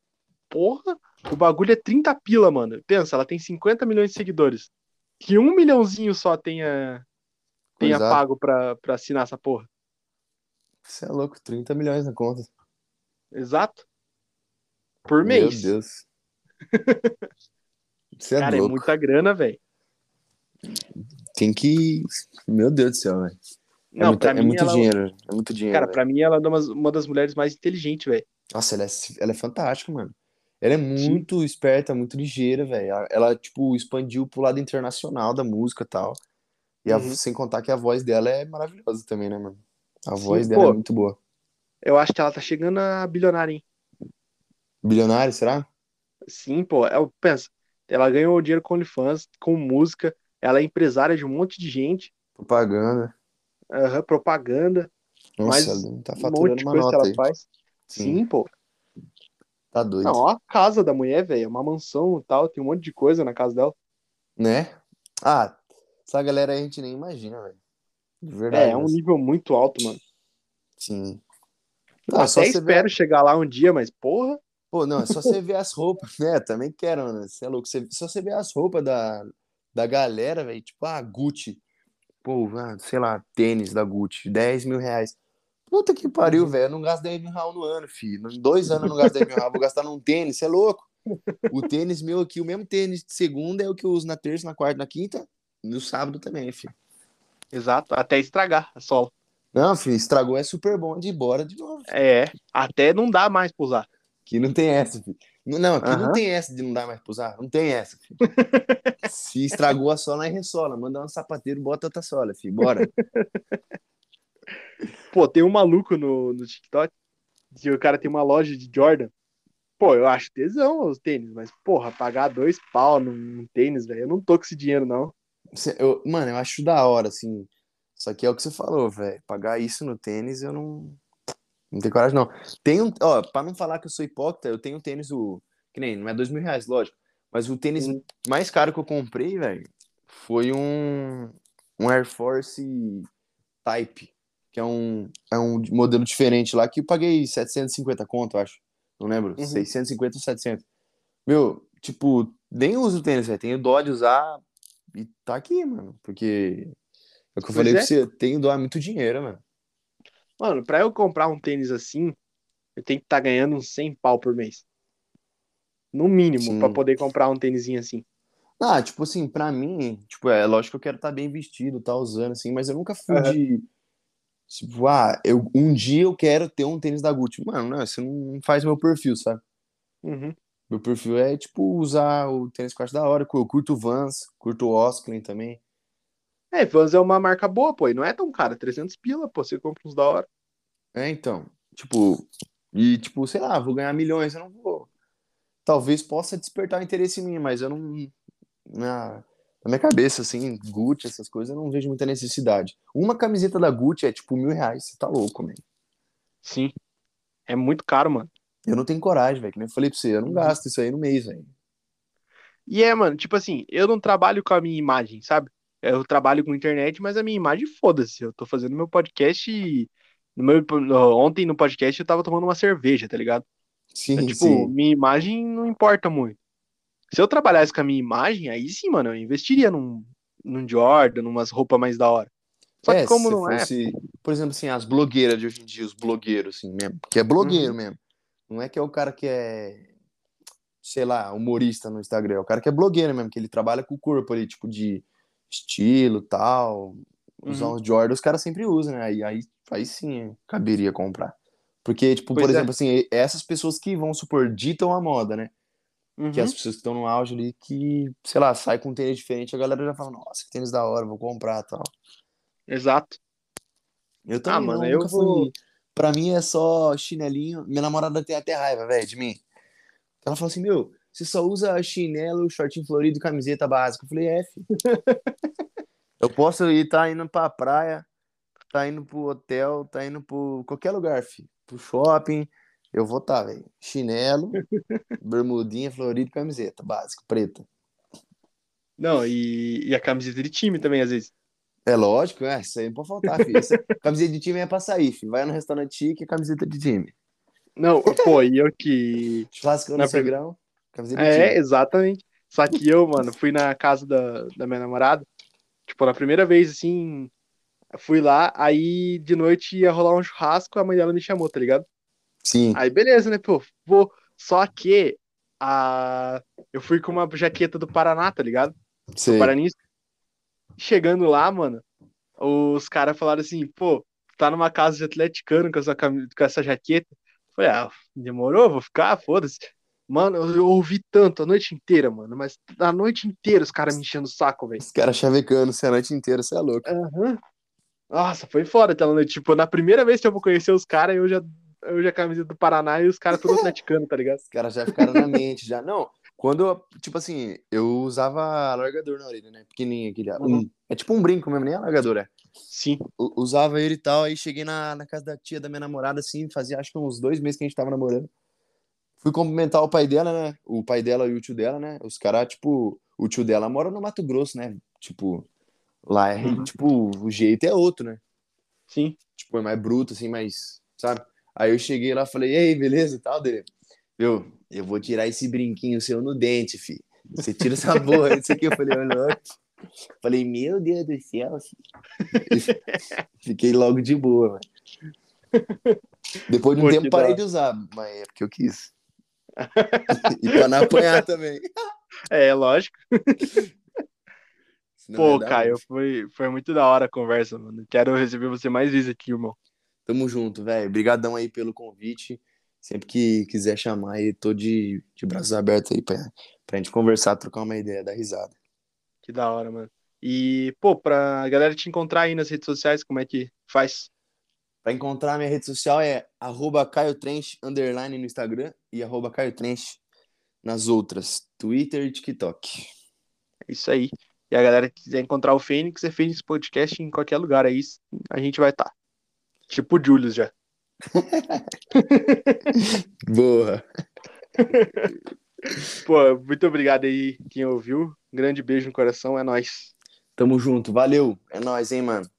Porra, o bagulho é 30 pila, mano. Pensa, ela tem 50 milhões de seguidores. Que um milhãozinho só tenha, tenha é. pago pra, pra assinar essa porra. Você é louco, 30 milhões na conta. Exato. Por Meu mês. Deus. Você é Cara, é louco. muita grana, velho. Tem que. Meu Deus do céu, velho. É, pra é mim, muito ela, dinheiro. É muito dinheiro. cara, velho. pra mim ela é uma, uma das mulheres mais inteligentes, velho. Nossa, ela é, ela é fantástica, mano. Ela é muito esperta, muito ligeira, velho. Ela- tipo, expandiu pro lado internacional da música e tal. E a- Uhum. sem contar que a voz dela é maravilhosa também, né, mano? A Sim, voz dela pô. é muito boa. Eu acho que ela tá chegando a bilionária, hein? Bilionário, será? Sim, pô. Eu penso, ela ganhou dinheiro com OnlyFans, com música. Ela é empresária de um monte de gente. Propaganda. aham, propaganda. Nossa, Mas tá um monte faturando de coisa que ela aí. faz. Sim. Sim, pô. Tá doido. Não, ó a casa da mulher, velho. É uma mansão e tal. Tem um monte de coisa na casa dela. Né? Ah, essa galera a gente nem imagina, velho. De É, verdade. é um mesmo. nível muito alto, mano. Sim. Não, é só até espero ver. chegar lá um dia, mas porra. Pô, não, é só você ver as roupas, né? Também quero, né? Você é louco. Você... Só você ver as roupas da, da galera, velho. Tipo, ah, Gucci. Pô, ah, sei lá, tênis da Gucci, 10 mil reais. Puta que pariu, velho. Eu não gasto 10 mil reais no ano, filho. Em dois anos eu não gasto 10 mil reais. Vou gastar num tênis, você é louco. O tênis meu aqui, o mesmo tênis de segunda é o que eu uso na terça, na quarta, na quinta. No sábado também, filho. Exato, até estragar a sola. Não, filho, estragou é super bom de ir embora de novo. É, até não dá mais pra usar. Aqui não tem essa, filho. Não, aqui não tem essa de não dar mais pra usar. Não tem essa, filho. Se estragou a sola, aí ressola. Manda um sapateiro, bota outra sola, filho. Bora. Pô, tem um maluco no, no TikTok que o cara tem uma loja de Jordan. Pô, eu acho tesão os tênis, mas, porra, pagar dois pau num, num tênis, velho, eu não tô com esse dinheiro, não. Eu- mano, eu acho da hora, assim. Só que é o que você falou, velho. Pagar isso no tênis, eu não. Não tenho coragem, não. Tem um. Ó, pra não falar que eu sou hipócrita, eu tenho um tênis, o. Que nem, não é dois mil reais, lógico. Mas o tênis Uhum. mais caro que eu comprei, velho, foi um. Um Air Force Type. Que é um, é um modelo diferente lá, que eu paguei 750 conto, eu acho. Não lembro. Uhum. 650 ou 700. Meu, tipo, nem uso o tênis, velho. Tenho dó de usar e tá aqui, mano. Porque é o que eu Pois falei é. pra você, tenho dó é muito dinheiro, mano. Mano, pra eu comprar um tênis assim, eu tenho que estar ganhando uns 100 pau por mês. No mínimo, pra poder comprar um tênisinho assim. Ah, tipo assim, pra mim, tipo, é lógico que eu quero estar bem vestido, tá usando, assim, mas eu nunca fui Aham. de. Tipo, ah, eu, um dia eu quero ter um tênis da Gucci. Mano, não, isso não faz meu perfil, sabe? Uhum. Meu perfil é, tipo, usar o tênis que eu acho da hora. Eu curto o Vans, curto o Osklen também. É, Vans é uma marca boa, pô, e não é tão cara, 300 pila, pô, você compra uns da hora. É, então, tipo, e tipo, sei lá, vou ganhar milhões, eu não vou. Talvez possa despertar interesse em mim, mas eu não. Na, na minha cabeça, assim, Gucci, essas coisas, eu não vejo muita necessidade. Uma camiseta da Gucci é tipo mil reais, você tá louco, man. Sim. É muito caro, mano. Eu não tenho coragem, velho, que nem eu falei pra você, eu não gasto isso aí no mês, velho. E é, mano, tipo assim, eu não trabalho com a minha imagem, sabe? Eu trabalho com internet, mas a minha imagem, foda-se. Eu tô fazendo meu podcast e. No meu, ontem no podcast eu tava tomando uma cerveja, tá ligado? Sim, É, tipo, sim. minha imagem não importa muito. Se eu trabalhasse com a minha imagem, aí sim, mano, eu investiria num, num Jordan, numas roupas mais da hora. Só É, que como não é, fosse, por exemplo, assim, as blogueiras de hoje em dia, os blogueiros, assim, mesmo, que é blogueiro Uhum. mesmo. Não é que é o cara que é, sei lá, humorista no Instagram, é o cara que é blogueiro mesmo, que ele trabalha com o corpo ali, tipo, de estilo tal, usar Uhum. uns Jordan, os caras sempre usam, né? Aí, aí, aí sim caberia comprar. Porque, tipo, Pois por é. exemplo, assim, essas pessoas que, vão supor, ditam a moda, né? Uhum. Que as pessoas que estão no auge ali, que, sei lá, sai com um tênis diferente, a galera já fala, nossa, que tênis da hora, vou comprar tal. Exato. Eu também Ah, mano, não, eu nunca vou- fui. Pra mim é só chinelinho. Minha namorada tem até raiva, velho, de mim. Ela fala assim, meu, você só usa chinelo, shortinho florido e camiseta básica. Eu falei, é, filho. Eu posso ir, tá indo pra praia, tá indo pro hotel, tá indo pro qualquer lugar, filho. Pro shopping, eu vou tá, velho. Chinelo, bermudinha, florido e camiseta básica, preta. Não, e, e a camiseta de time também, às vezes. É lógico, é, isso aí não pode faltar, filho. Essa camiseta de time é pra sair, filho. Vai no restaurante chique, camiseta de time. Não, pô, e eu que. Churrasco Na no Segrão, camiseta É, exatamente. Só que eu, mano, fui na casa da, da minha namorada. Tipo, na primeira vez, assim, fui lá, aí de noite ia rolar um churrasco, a mãe dela me chamou, tá ligado? Sim, Aí beleza, né, pô, vou. Só que a... eu fui com uma jaqueta do Paraná, tá ligado? sei. Paranista. Chegando lá, mano, os caras falaram assim, pô, tá numa casa de atleticano com essa, cami- com essa jaqueta. Falei, ah, demorou, vou ficar, foda-se. Mano, eu, ouvi tanto a noite inteira, mano, mas a noite inteira os caras me enchendo o saco, velho. Os caras chavecando você a noite inteira, você é louco. Aham. Nossa, foi foda aquela noite. Tipo, na primeira vez que eu vou conhecer os caras, eu já, eu já camiseta do Paraná e os caras tudo atleticano, tá ligado? Os caras já ficaram na mente, já. Não, quando, eu, tipo assim, eu usava alargador na orelha, né? Pequenininho aquele. Uhum. Um, é tipo um brinco mesmo, nem alargador, é. Sim. U- Usava ele e tal, aí cheguei na, na casa da tia da minha namorada, assim, fazia acho que uns dois meses que a gente tava namorando. Fui cumprimentar o pai dela, né? O pai dela e o tio dela, né? Os caras, tipo, o tio dela mora no Mato Grosso, né? Tipo, lá é, Uhum. tipo, o jeito é outro, né? Sim. tipo, é mais bruto, assim, mais, sabe? Aí eu cheguei lá, falei, e aí, beleza e tal, dele. Viu, eu vou tirar esse brinquinho seu no dente, fi. Você tira essa porra, isso aqui. Eu falei, louco. Falei, meu Deus do céu, fi. Fiquei logo de boa, mano. Depois de um Pô, tempo parei da- de usar, mas é porque eu quis. E pra não apanhar também. É, lógico. Pô, Caio, foi, foi muito da hora a conversa, mano. Quero receber você mais vezes aqui, irmão. Tamo junto, velho. Obrigadão aí pelo convite. Sempre que quiser chamar aí, tô de, de braços abertos aí pra, pra gente conversar, trocar uma ideia, dar risada. Que da hora, mano. E, pô, pra galera te encontrar aí nas redes sociais, como é que faz? Pra encontrar minha rede social é arroba Caio Trench, underline no Instagram e arroba Caio Trench nas outras, Twitter e TikTok. É isso aí. E a galera que quiser encontrar o Fênix, é Fênix Podcast em qualquer lugar aí, a gente vai estar. Tipo o Julius já. Boa! Pô, muito obrigado aí quem ouviu. Um grande beijo no coração, é nóis. Tamo junto, valeu! É nóis, hein, mano?